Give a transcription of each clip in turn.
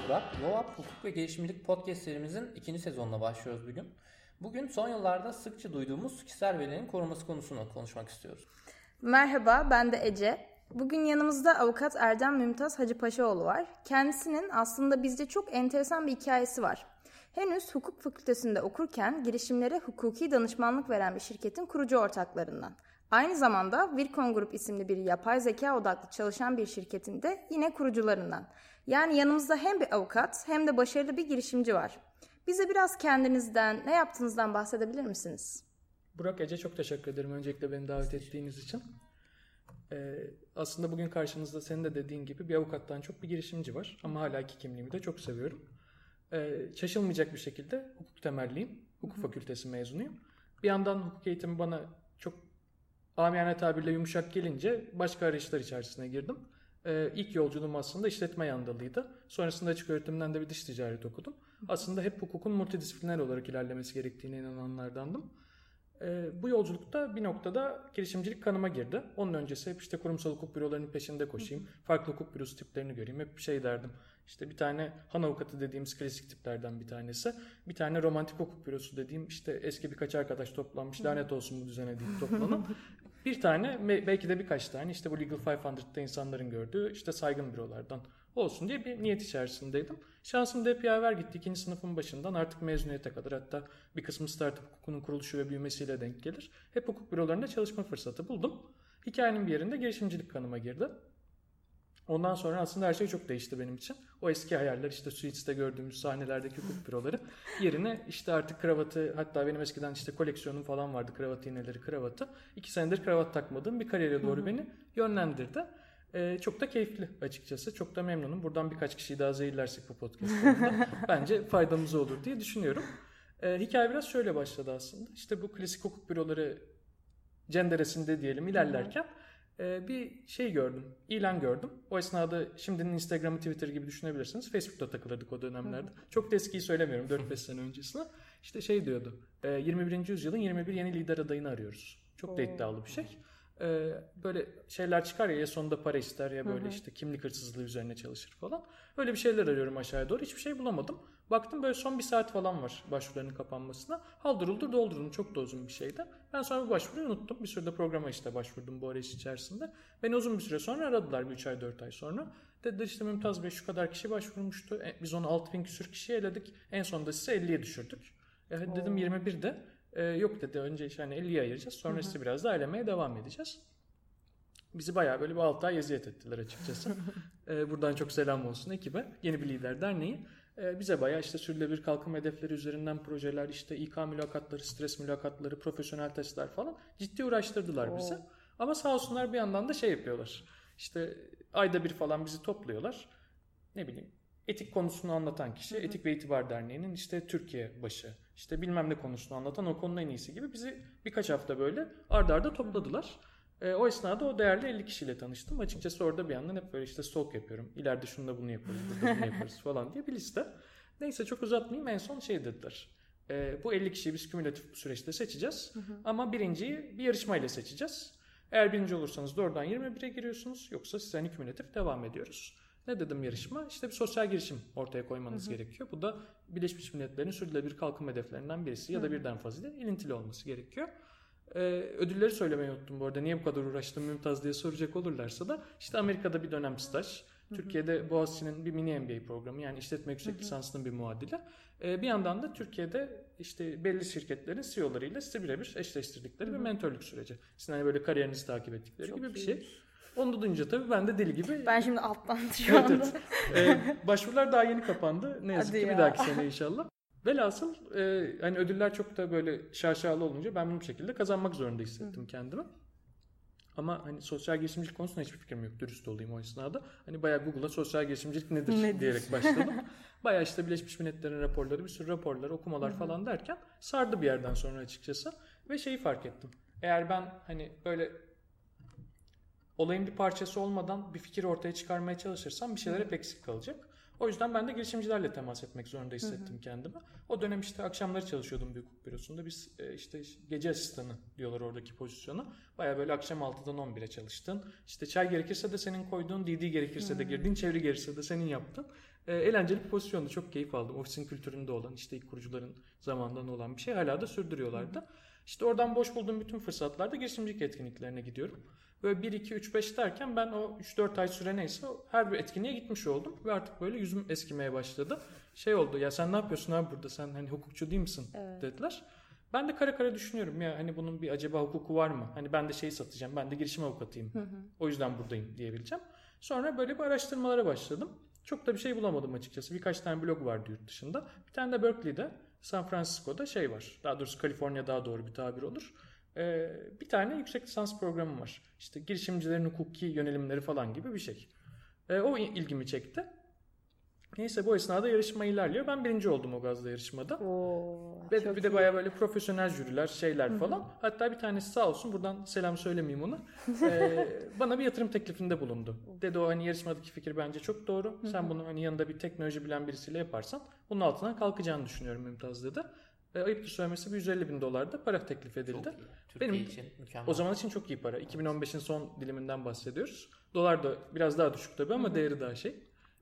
Merhabalar. YOAP Hukuk ve Gelişimcilik Podcast serimizin ikinci sezonuna başlıyoruz bugün. Bugün son yıllarda sıkça duyduğumuz kişisel verilerin korunması konusunu konuşmak istiyoruz. Merhaba ben de Ece. Bugün yanımızda avukat Erdem Mümtaz Hacıpaşaoğlu var. Kendisinin aslında bizce çok enteresan bir hikayesi var. Henüz hukuk fakültesinde okurken girişimlere hukuki danışmanlık veren bir şirketin kurucu ortaklarından. Aynı zamanda Virkon Group isimli bir yapay zeka odaklı çalışan bir şirketin de yine kurucularından. Yani yanımızda hem bir avukat hem de başarılı bir girişimci var. Bize biraz kendinizden, ne yaptığınızdan bahsedebilir misiniz? Burak Ece çok teşekkür ederim öncelikle beni davet ettiğiniz için. Ee, aslında bugün karşınızda senin de dediğin gibi bir avukattan çok bir girişimci var. Ama hala ki kimliğimi de çok seviyorum. Ee, şaşılmayacak bir şekilde hukuk temelliyim. Hukuk fakültesi mezunuyum. Bir yandan hukuk eğitimi bana çok amiyane tabirle yumuşak gelince başka arayışlar içerisine girdim. Ee, ilk yolculuğum aslında işletme yandalıydı. Sonrasında açık öğretimden de bir dış ticaret okudum. Aslında hep hukukun multidisipliner olarak ilerlemesi gerektiğine inananlardandım. Ee, bu yolculukta bir noktada girişimcilik kanıma girdi. Onun öncesi hep işte kurumsal hukuk bürolarının peşinde koşayım. Farklı hukuk bürosu tiplerini göreyim. Hep şey derdim. İşte bir tane han avukatı dediğimiz klasik tiplerden bir tanesi. Bir tane romantik hukuk bürosu dediğim işte eski birkaç arkadaş toplanmış lanet olsun bu düzene deyip toplanan. bir tane belki de birkaç tane işte bu Legal 500'da insanların gördüğü işte saygın bürolardan olsun diye bir niyet içerisindeydim. Şansım yaver gitti. ikinci sınıfın başından artık mezuniyete kadar hatta bir kısmı startup hukukunun kuruluşu ve büyümesiyle denk gelir. Hep hukuk bürolarında çalışma fırsatı buldum. Hikayenin bir yerinde girişimcilik kanıma girdi. Ondan sonra aslında her şey çok değişti benim için. O eski hayaller işte Suits'te gördüğümüz sahnelerdeki hukuk büroları yerine işte artık kravatı hatta benim eskiden işte koleksiyonum falan vardı kravat iğneleri kravatı. İki senedir kravat takmadığım bir kariyere doğru beni yönlendirdi. Ee, çok da keyifli açıkçası. Çok da memnunum. Buradan birkaç kişiyi daha zehirlersek bu podcast'ta bence faydamız olur diye düşünüyorum. Ee, hikaye biraz şöyle başladı aslında. İşte bu klasik hukuk büroları cenderesinde diyelim ilerlerken bir şey gördüm. ilan gördüm. O esnada şimdinin Instagram'ı Twitter gibi düşünebilirsiniz. Facebook'ta takılırdık o dönemlerde. Çok da eskiyi söylemiyorum 4-5 sene öncesine. İşte şey diyordu. E, 21. yüzyılın 21 yeni lider adayını arıyoruz. Çok da iddialı bir şey e, böyle şeyler çıkar ya ya sonunda para ister ya böyle işte kimlik hırsızlığı üzerine çalışır falan. Öyle bir şeyler arıyorum aşağıya doğru. Hiçbir şey bulamadım. Baktım böyle son bir saat falan var başvuruların kapanmasına. Halduruldur doldurun çok da uzun bir şeydi. Ben sonra bu başvuruyu unuttum. Bir sürede programa işte başvurdum bu arayış içerisinde. Beni uzun bir süre sonra aradılar bir 3 ay 4 ay sonra. Dediler işte Mümtaz Bey şu kadar kişi başvurmuştu. E, biz onu 6000 küsür kişiye eledik. En sonunda size 50'ye düşürdük. E, dedim 21'de. E, yok dedi önce işte hani 50'ye ayıracağız. Sonra hı işte biraz da ailemeye devam edeceğiz. Bizi bayağı böyle bir 6 ay eziyet ettiler açıkçası. e, buradan çok selam olsun ekibe. Yeni bir lider derneği. E, bize bayağı işte sürülebilir kalkınma hedefleri üzerinden projeler, işte İK mülakatları, stres mülakatları, profesyonel testler falan ciddi uğraştırdılar Oo. bize. Ama sağ olsunlar bir yandan da şey yapıyorlar. İşte ayda bir falan bizi topluyorlar. Ne bileyim etik konusunu anlatan kişi hı hı. Etik ve İtibar Derneği'nin işte Türkiye başı, işte bilmem ne konusunu anlatan o konunun en iyisi gibi bizi birkaç hafta böyle ardarda arda topladılar. E, o esnada o değerli 50 kişiyle tanıştım. Açıkçası orada bir yandan hep böyle işte stalk yapıyorum. İleride şunu da bunu yaparız, burada bunu yaparız falan diye bir liste. Neyse çok uzatmayayım en son şey dediler. E, bu 50 kişiyi biz kümülatif süreçte seçeceğiz. Hı hı. Ama birinciyi bir yarışmayla seçeceğiz. Eğer birinci olursanız doğrudan 21'e giriyorsunuz. Yoksa siz hani kümülatif devam ediyoruz. Ne dedim yarışma? İşte bir sosyal girişim ortaya koymanız hı hı. gerekiyor. Bu da Birleşmiş Milletler'in sürdürülebilir kalkınma hedeflerinden birisi ya da birden fazla ilintili olması gerekiyor. Ee, ödülleri söylemeyi unuttum bu arada. Niye bu kadar uğraştım Mümtaz diye soracak olurlarsa da işte Amerika'da bir dönem staj. Hı hı. Türkiye'de Boğaziçi'nin bir mini MBA programı yani işletme yüksek hı hı. lisansının bir muadili. Ee, bir yandan da Türkiye'de işte belli şirketlerin CEO'larıyla size birebir eşleştirdikleri hı hı. bir mentorluk süreci. Sizin hani böyle kariyerinizi takip ettikleri Çok gibi bir şey. Onu duyunca tabii ben de deli gibi. Ben şimdi alttan şu anda. Evet, evet. Ee, başvurular daha yeni kapandı. Ne yazık Hadi ki ya. bir dahaki sene inşallah. Velhasıl e, hani ödüller çok da böyle şaşalı olunca ben bunu bir şekilde kazanmak zorunda hissettim Hı. kendimi. Ama hani sosyal girişimcilik konusunda hiçbir fikrim yok. Dürüst olayım o esnada. Hani bayağı Google'a sosyal girişimcilik nedir, nedir? diyerek başladım. bayağı işte Birleşmiş Milletler'in raporları, bir sürü raporlar, okumalar Hı. falan derken sardı bir yerden sonra açıkçası. Ve şeyi fark ettim. Eğer ben hani böyle olayın bir parçası olmadan bir fikir ortaya çıkarmaya çalışırsam bir şeyler hep eksik kalacak. O yüzden ben de girişimcilerle temas etmek zorunda hissettim hı hı. kendimi. O dönem işte akşamları çalışıyordum büyük hukuk bürosunda. Biz e, işte gece asistanı diyorlar oradaki pozisyonu. Baya böyle akşam 6'dan 11'e çalıştın. İşte çay gerekirse de senin koyduğun, DD gerekirse de girdiğin, çeviri gerekirse de senin yaptın. E, eğlenceli bir pozisyonda çok keyif aldım. Ofisin kültüründe olan işte ilk kurucuların zamandan olan bir şey hala da sürdürüyorlardı. İşte oradan boş bulduğum bütün fırsatlarda girişimcilik etkinliklerine gidiyorum. Böyle 1, 2, 3, 5 derken ben o 3-4 ay süre neyse her bir etkinliğe gitmiş oldum. Ve artık böyle yüzüm eskimeye başladı. Şey oldu ya sen ne yapıyorsun abi burada sen hani hukukçu değil misin Evet. dediler. Ben de kara kara düşünüyorum ya hani bunun bir acaba hukuku var mı? Hani ben de şeyi satacağım ben de girişim avukatıyım. O yüzden buradayım diyebileceğim. Sonra böyle bir araştırmalara başladım. Çok da bir şey bulamadım açıkçası. Birkaç tane blog vardı yurt dışında. Bir tane de Berkeley'de, San Francisco'da şey var. Daha doğrusu Kaliforniya daha doğru bir tabir olur. Ee, bir tane yüksek lisans programı var. İşte girişimcilerin hukuki yönelimleri falan gibi bir şey. Ee, o ilgimi çekti. Neyse bu esnada yarışma ilerliyor. Ben birinci oldum o gazda yarışmada. Oo, Ve bir de iyi. bayağı böyle profesyonel jüriler, şeyler falan. Hatta bir tanesi sağ olsun buradan selam söylemeyeyim ona. Ee, bana bir yatırım teklifinde bulundu. Dedi o hani yarışmadaki fikir bence çok doğru. Sen bunu hani yanında bir teknoloji bilen birisiyle yaparsan bunun altından kalkacağını düşünüyorum Mümtaz dedi. E, ayıptır söylemesi bir 150 bin dolar da para teklif edildi. Çok iyi. Türkiye Benim- için mükemmel. O zaman için çok iyi para. 2015'in son diliminden bahsediyoruz. Dolar da biraz daha düşük tabii ama değeri daha şey.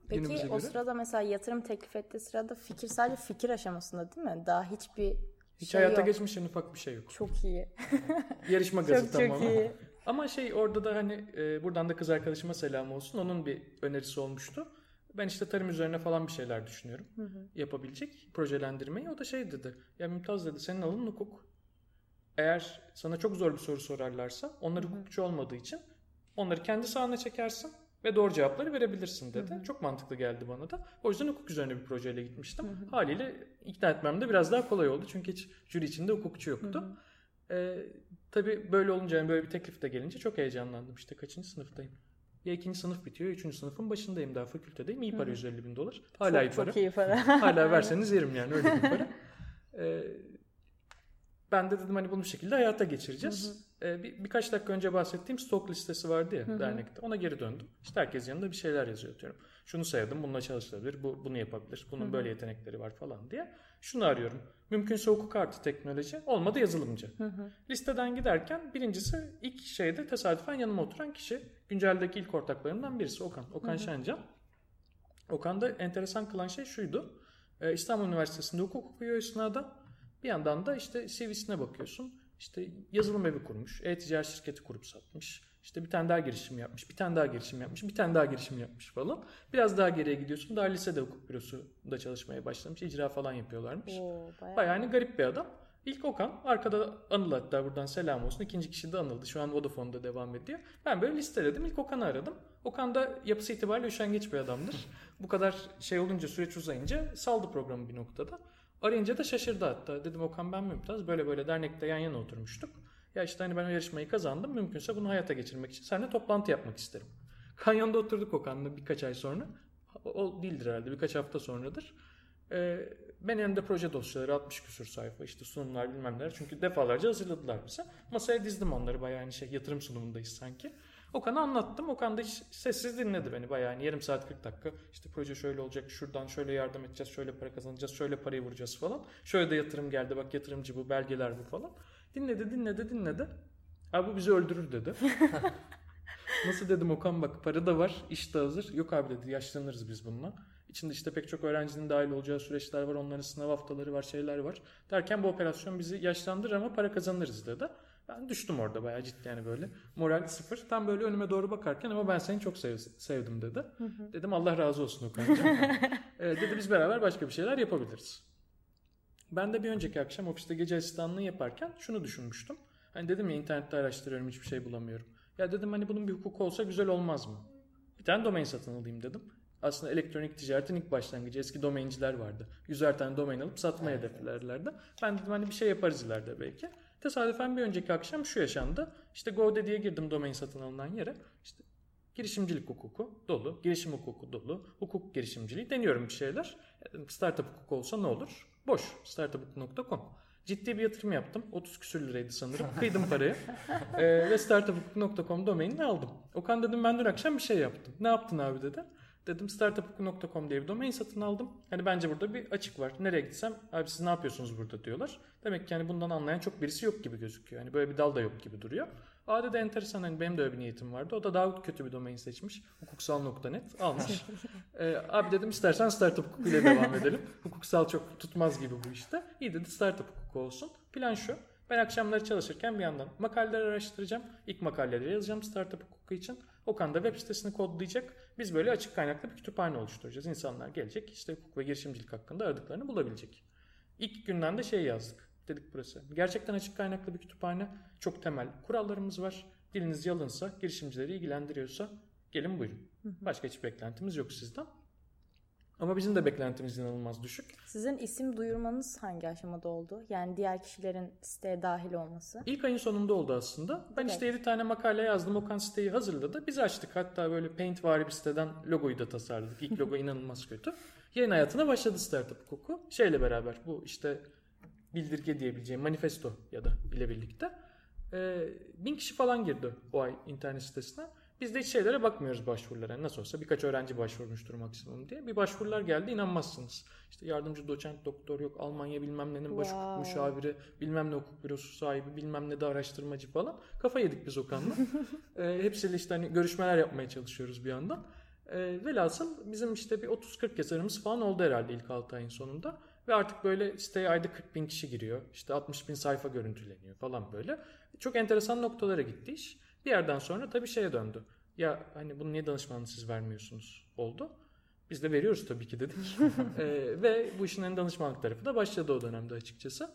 günümüze Peki o göre. sırada mesela yatırım teklif ettiği sırada fikir sadece fikir aşamasında değil mi? Daha hiçbir Hiç şey hayata yok. geçmiş en ufak bir şey yok. Çok iyi. Yarışma gazı çok çok iyi. Ama şey orada da hani e, buradan da kız arkadaşıma selam olsun. Onun bir önerisi olmuştu. Ben işte tarım üzerine falan bir şeyler düşünüyorum. Yapabilecek projelendirmeyi. O da şey dedi. Ya Mümtaz dedi senin alanın hukuk. Eğer sana çok zor bir soru sorarlarsa onlar hukukçu olmadığı için onları kendi sahana çekersin ve doğru cevapları verebilirsin dedi. Çok mantıklı geldi bana da. O yüzden hukuk üzerine bir projeyle gitmiştim. Haliyle ikna etmem de biraz daha kolay oldu. Çünkü hiç jüri içinde hukukçu yoktu. Ee, tabii böyle olunca yani böyle bir teklif de gelince çok heyecanlandım. İşte kaçıncı sınıftayım? Ya ikinci sınıf bitiyor, üçüncü sınıfın başındayım daha fakültedeyim. İyi para 150 bin dolar. Hala iyi çok, para. çok iyi para. Hala verseniz yerim yani öyle bir para. Ee, ben de dedim hani bunu bir şekilde hayata geçireceğiz. Ee, bir, birkaç dakika önce bahsettiğim stok listesi vardı ya dernekte. Ona geri döndüm. İşte herkes yanında bir şeyler yazıyor diyorum. Şunu sevdim, bununla çalışılabilir, bu, bunu yapabilir, bunun böyle yetenekleri var falan diye. Şunu arıyorum. Mümkünse hukuk artı teknoloji, olmadı yazılımcı. Listeden giderken birincisi ilk şeyde tesadüfen yanıma oturan kişi. Günceldeki ilk ortaklarımdan birisi Okan. Okan Şencan. Okan'da enteresan kılan şey şuydu. Ee, İstanbul Üniversitesi'nde hukuk okuyor esnada. Bir yandan da işte CV'sine bakıyorsun. İşte yazılım evi kurmuş. E-ticaret şirketi kurup satmış. İşte bir tane daha girişim yapmış. Bir tane daha girişim yapmış. Bir tane daha girişim yapmış falan. Biraz daha geriye gidiyorsun. Daha lisede hukuk bürosunda çalışmaya başlamış. İcra falan yapıyorlarmış. Oo, bayağı. Bayağı hani garip bir adam. İlk Okan, arkada Anıl hatta buradan selam olsun. İkinci kişi de Anıl'dı. Şu an Vodafone'da devam ediyor. Ben böyle listeledim. İlk Okan'ı aradım. Okan da yapısı itibariyle üşengeç bir adamdır. Bu kadar şey olunca, süreç uzayınca saldı programı bir noktada. Arayınca da şaşırdı hatta. Dedim Okan ben Mümtaz. Böyle böyle dernekte yan yana oturmuştuk. Ya işte hani ben o yarışmayı kazandım. Mümkünse bunu hayata geçirmek için seninle toplantı yapmak isterim. Kanyonda oturduk Okan'la birkaç ay sonra. O, değildir herhalde birkaç hafta sonradır. Ee, benim elimde proje dosyaları 60 küsur sayfa işte sunumlar bilmem neler. Çünkü defalarca hazırladılar bize. Masaya dizdim onları bayağı hani şey yatırım sunumundayız sanki. Okan'a anlattım. Okan da hiç sessiz dinledi beni bayağı hani yarım saat 40 dakika. İşte proje şöyle olacak şuradan şöyle yardım edeceğiz şöyle para kazanacağız şöyle parayı vuracağız falan. Şöyle de yatırım geldi bak yatırımcı bu belgeler bu falan. Dinledi dinledi dinledi. Abi bu bizi öldürür dedi. Nasıl dedim Okan bak para da var iş de hazır. Yok abi dedi yaşlanırız biz bununla. İçinde işte pek çok öğrencinin dahil olacağı süreçler var. Onların sınav haftaları var şeyler var. Derken bu operasyon bizi yaşlandırır ama para kazanırız dedi. Ben düştüm orada bayağı ciddi yani böyle. Moral sıfır. Tam böyle önüme doğru bakarken ama ben seni çok sev- sevdim dedi. Dedim Allah razı olsun Okan'cığım. ee, dedi biz beraber başka bir şeyler yapabiliriz. Ben de bir önceki akşam ofiste gece asistanlığı yaparken şunu düşünmüştüm. Hani dedim ya internette araştırıyorum hiçbir şey bulamıyorum. Ya dedim hani bunun bir hukuku olsa güzel olmaz mı? Bir tane domain satın alayım dedim. Aslında elektronik ticaretin ilk başlangıcı eski domainciler vardı. Yüzer tane domain alıp satmayı hedeflerlerdi. Ben dedim hani bir şey yaparız ileride belki. Tesadüfen bir önceki akşam şu yaşandı. İşte GoDaddy'ye girdim domain satın alınan yere. İşte girişimcilik hukuku dolu, girişim hukuku dolu, hukuk girişimciliği deniyorum bir şeyler. Dedim, Startup hukuku olsa ne olur? Boş. Startuphukuk.com. Ciddi bir yatırım yaptım. 30 küsür liraydı sanırım. Kıydım parayı. ee, ve startuphukuk.com domainini aldım. Okan dedim ben dün akşam bir şey yaptım. Ne yaptın abi dedi. Dedim startup.com diye bir domain satın aldım. Hani bence burada bir açık var. Nereye gitsem abi siz ne yapıyorsunuz burada diyorlar. Demek ki yani bundan anlayan çok birisi yok gibi gözüküyor. Hani böyle bir dal da yok gibi duruyor. Ade de enteresan hani benim de öyle bir niyetim vardı. O da daha kötü bir domain seçmiş. Hukuksal.net almış. ee, abi dedim istersen startup hukukuyla devam edelim. Hukuksal çok tutmaz gibi bu işte. İyi dedi startup hukuku olsun. Plan şu. Ben akşamları çalışırken bir yandan makaleler araştıracağım. İlk makaleleri yazacağım startup hukuku için. Okan da web sitesini kodlayacak. Biz böyle açık kaynaklı bir kütüphane oluşturacağız. İnsanlar gelecek işte hukuk ve girişimcilik hakkında aradıklarını bulabilecek. İlk günden de şey yazdık. Dedik burası. Gerçekten açık kaynaklı bir kütüphane. Çok temel kurallarımız var. Diliniz yalınsa, girişimcileri ilgilendiriyorsa gelin buyurun. Başka hiçbir beklentimiz yok sizden. Ama bizim de beklentimiz inanılmaz düşük. Sizin isim duyurmanız hangi aşamada oldu? Yani diğer kişilerin siteye dahil olması. İlk ayın sonunda oldu aslında. Ben Evet. işte 7 tane makale yazdım. Okan siteyi hazırladı. Biz açtık. Hatta böyle paint vari bir siteden logoyu da tasarladık. İlk logo inanılmaz kötü. Yayın hayatına başladı startup hukuku. Şeyle beraber bu işte bildirge diyebileceğim manifesto ya da ile birlikte. Ee, bin kişi falan girdi o ay internet sitesine. Biz de hiç şeylere bakmıyoruz başvurulara. Nasıl olsa birkaç öğrenci başvurmuştur maksimum diye. Bir başvurular geldi inanmazsınız. İşte yardımcı doçent doktor yok Almanya bilmem nenin baş hukuk Wow. müşaviri bilmem ne hukuk bürosu sahibi bilmem ne de araştırmacı falan. Kafa yedik biz Okan'la. ee, hepsiyle işte hani görüşmeler yapmaya çalışıyoruz bir yandan. Ee, velhasıl bizim işte bir 30-40 yazarımız falan oldu herhalde ilk 6 ayın sonunda. Ve artık böyle siteye ayda 40 bin kişi giriyor. İşte 60 bin sayfa görüntüleniyor falan böyle. Çok enteresan noktalara gitti iş. Bir yerden sonra tabii şeye döndü. Ya hani bunu niye danışmanlığı siz vermiyorsunuz oldu. Biz de veriyoruz tabii ki dedik. Ee, ve bu işin en danışmanlık tarafı da başladı o dönemde açıkçası.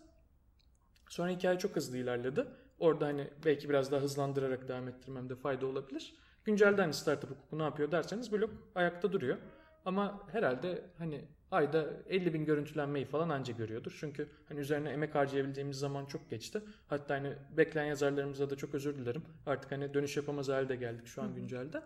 Sonra hikaye çok hızlı ilerledi. Orada hani belki biraz daha hızlandırarak devam ettirmemde fayda olabilir. Güncelde hani startup hukuku ne yapıyor derseniz blog ayakta duruyor. Ama herhalde hani ayda 50 bin görüntülenmeyi falan anca görüyordur. Çünkü hani üzerine emek harcayabildiğimiz zaman çok geçti. Hatta hani bekleyen yazarlarımıza da çok özür dilerim. Artık hani dönüş yapamaz halde geldik şu an güncelde.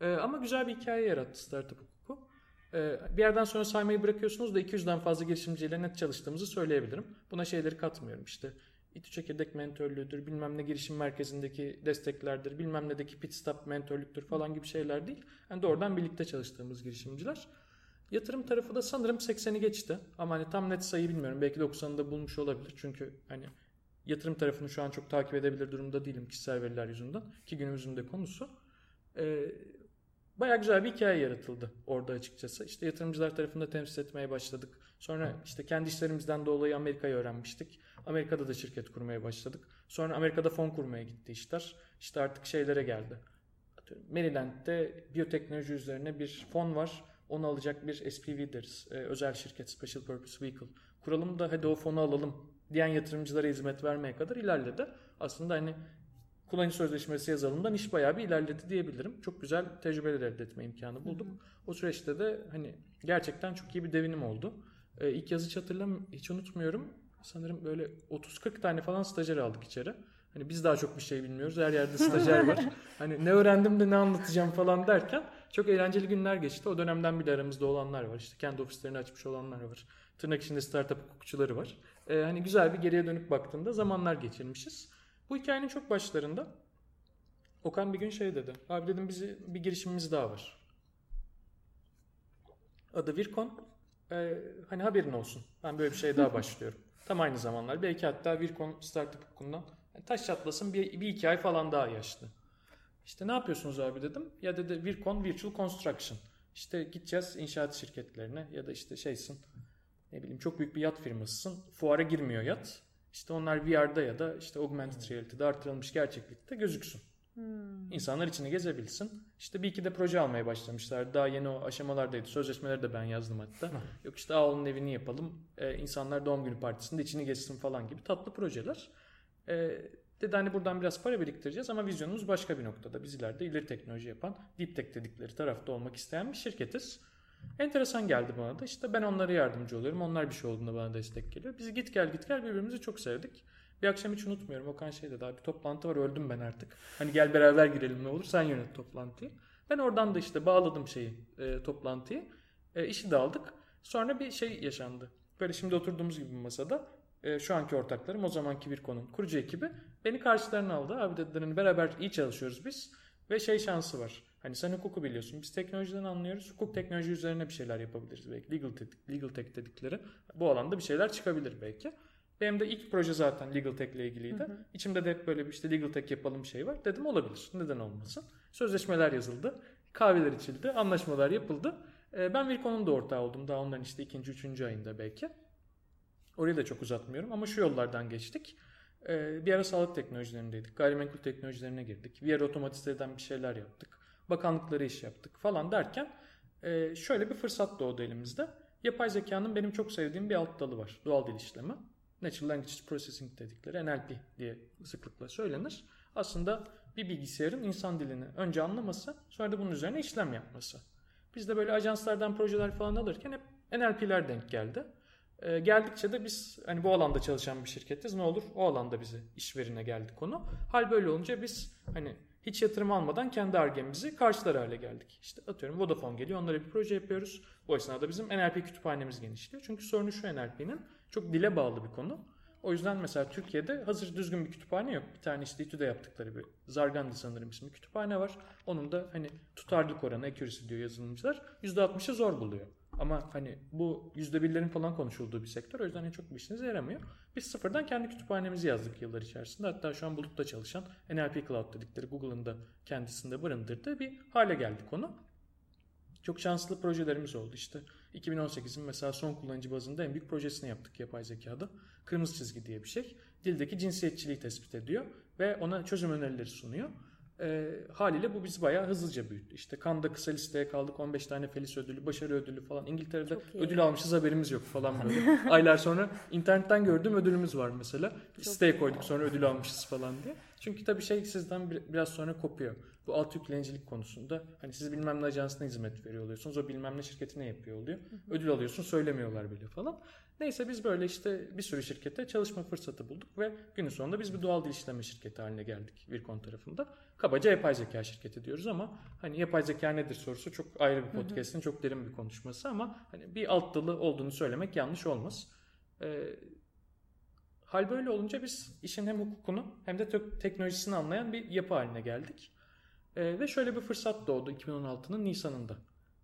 Ee, ama güzel bir hikaye yarattı startup hukuku. Ee, bir yerden sonra saymayı bırakıyorsunuz da 200'den fazla girişimciyle net çalıştığımızı söyleyebilirim. Buna şeyleri katmıyorum işte. İTÜ Çekirdek mentörlüğüdür, bilmem ne girişim merkezindeki desteklerdir, bilmem nedeki pit stop mentörlüktür falan gibi şeyler değil. Yani doğrudan birlikte çalıştığımız girişimciler. Yatırım tarafı da sanırım 80'i geçti. Ama hani tam net sayı bilmiyorum. Belki 90'ı da bulmuş olabilir. Çünkü hani yatırım tarafını şu an çok takip edebilir durumda değilim kişisel veriler yüzünden. Ki günümüzün de konusu. Ee, Baya güzel bir hikaye yaratıldı orada açıkçası. İşte yatırımcılar tarafında temsil etmeye başladık. Sonra işte kendi işlerimizden dolayı Amerika'yı öğrenmiştik. Amerika'da da şirket kurmaya başladık. Sonra Amerika'da fon kurmaya gitti işler. İşte artık şeylere geldi. Maryland'de biyoteknoloji üzerine bir fon var. Onu alacak bir SPV deriz. Ee, özel şirket, Special Purpose Vehicle. Kuralım da hadi o fonu alalım diyen yatırımcılara hizmet vermeye kadar ilerledi. Aslında hani kullanıcı sözleşmesi yazalımdan iş bayağı bir ilerledi diyebilirim. Çok güzel tecrübeler elde etme imkanı bulduk. O süreçte de hani gerçekten çok iyi bir devinim oldu. Ee, ilk yazı hiç hatırlam hiç unutmuyorum. Sanırım böyle 30-40 tane falan stajyer aldık içeri. Hani biz daha çok bir şey bilmiyoruz. Her yerde stajyer var. hani ne öğrendim de ne anlatacağım falan derken çok eğlenceli günler geçti. O dönemden bile aramızda olanlar var. İşte kendi ofislerini açmış olanlar var. Tırnak içinde startup hukukçuları var. Ee, hani güzel bir geriye dönüp baktığımda zamanlar geçirmişiz. Bu hikayenin çok başlarında Okan bir gün şey dedi. Abi dedim bizi bir girişimimiz daha var. Adı Virkon. Ee, hani haberin olsun. Ben böyle bir şey daha başlıyorum. Tam aynı zamanlar. Belki hatta Virkon startup hukukundan yani taş çatlasın bir, bir iki ay falan daha yaşlı. İşte ne yapıyorsunuz abi dedim. Ya dedi Virkon Virtual Construction. İşte gideceğiz inşaat şirketlerine ya da işte şeysin ne bileyim çok büyük bir yat firmasısın. Fuara girmiyor yat. İşte onlar VR'da ya da işte augmented reality'de artırılmış gerçeklikte gözüksün. İnsanlar içini gezebilsin. İşte bir iki de proje almaya başlamışlar. Daha yeni o aşamalardaydı. Sözleşmeleri de ben yazdım hatta. Yok işte Ağol'un evini yapalım. Ee, insanlar doğum günü partisinde içini gezsin falan gibi tatlı projeler. Ee, dedi hani buradan biraz para biriktireceğiz ama vizyonumuz başka bir noktada. Biz ileride ileri teknoloji yapan deep tech dedikleri tarafta olmak isteyen bir şirketiz. Enteresan geldi bana da. İşte ben onlara yardımcı oluyorum. Onlar bir şey olduğunda bana destek geliyor. Biz git gel git gel birbirimizi çok sevdik. Bir akşam hiç unutmuyorum. Okan şey dedi abi toplantı var öldüm ben artık. Hani gel beraber girelim ne olur sen yönet toplantıyı. Ben oradan da işte bağladım şeyi e, toplantıyı. E, işi de aldık. Sonra bir şey yaşandı. Böyle şimdi oturduğumuz gibi masada e, şu anki ortaklarım o zamanki bir konum kurucu ekibi beni karşılarına aldı. Abi dediler hani beraber iyi çalışıyoruz biz. Ve şey şansı var. Hani sen hukuku biliyorsun. Biz teknolojiden anlıyoruz. Hukuk teknoloji üzerine bir şeyler yapabiliriz belki. Legal tech, legal tech dedikleri. Bu alanda bir şeyler çıkabilir belki. Benim de ilk proje zaten Legal Tech ile ilgiliydi. Hı hı. İçimde de hep böyle bir işte Legal Tech yapalım şey var. Dedim olabilir. Neden olmasın? Sözleşmeler yazıldı. Kahveler içildi. Anlaşmalar yapıldı. Ee, ben Virkon'un da ortağı oldum. Daha onların işte ikinci, üçüncü ayında belki. Orayı da çok uzatmıyorum ama şu yollardan geçtik. Ee, bir ara sağlık teknolojilerindeydik. Gayrimenkul teknolojilerine girdik. Bir ara otomatize bir şeyler yaptık. Bakanlıkları iş yaptık falan derken e, şöyle bir fırsat doğdu elimizde. Yapay zekanın benim çok sevdiğim bir alt dalı var. Doğal dil işlemi. Natural Language Processing dedikleri NLP diye sıklıkla söylenir. Aslında bir bilgisayarın insan dilini önce anlaması sonra da bunun üzerine işlem yapması. Biz de böyle ajanslardan projeler falan alırken hep NLP'ler denk geldi. Ee, geldikçe de biz hani bu alanda çalışan bir şirketiz. Ne olur o alanda bize işverine geldi konu. Hal böyle olunca biz hani hiç yatırım almadan kendi argemizi karşılar hale geldik. İşte atıyorum Vodafone geliyor onlara bir proje yapıyoruz. Bu esnada bizim NLP kütüphanemiz genişliyor. Çünkü sorunu şu NLP'nin çok dile bağlı bir konu. O yüzden mesela Türkiye'de hazır düzgün bir kütüphane yok. Bir tane işte İTÜ'de yaptıkları bir Zargandi sanırım isimli kütüphane var. Onun da hani tutarlılık oranı, accuracy diyor yazılımcılar. %60'ı zor buluyor. Ama hani bu %1'lerin falan konuşulduğu bir sektör. O yüzden en çok bir işinize yaramıyor. Biz sıfırdan kendi kütüphanemizi yazdık yıllar içerisinde. Hatta şu an bulutta çalışan NLP Cloud dedikleri Google'ın da kendisinde barındırdığı bir hale geldi konu. Çok şanslı projelerimiz oldu işte. 2018'in mesela son kullanıcı bazında en büyük projesini yaptık yapay zekada. Kırmızı çizgi diye bir şey. Dildeki cinsiyetçiliği tespit ediyor ve ona çözüm önerileri sunuyor. E, haliyle bu bizi bayağı hızlıca büyüttü. İşte Kanda kısa listeye kaldık 15 tane Felis ödülü, başarı ödülü falan. İngiltere'de ödül almışız haberimiz yok falan böyle. Aylar sonra internetten gördüğüm ödülümüz var mesela. Çok Siteye koyduk sonra ödül almışız falan diye. Çünkü tabii şey sizden biraz sonra kopuyor. Bu alt yüklenicilik konusunda hani siz bilmem ne ajansına hizmet veriyor oluyorsunuz. O bilmem ne şirketi ne yapıyor oluyor. Ödül alıyorsun söylemiyorlar bile falan. Neyse biz böyle işte bir sürü şirkette çalışma fırsatı bulduk ve günün sonunda biz bir doğal dil işleme şirketi haline geldik Virkon tarafında. Kabaca yapay zeka şirketi diyoruz ama hani yapay zeka nedir sorusu çok ayrı bir podcast'in çok derin bir konuşması ama hani bir alt dalı olduğunu söylemek yanlış olmaz. Ee, hal böyle olunca biz işin hem hukukunu hem de teknolojisini anlayan bir yapı haline geldik. Ee, ve şöyle bir fırsat doğdu 2016'nın Nisan'ında.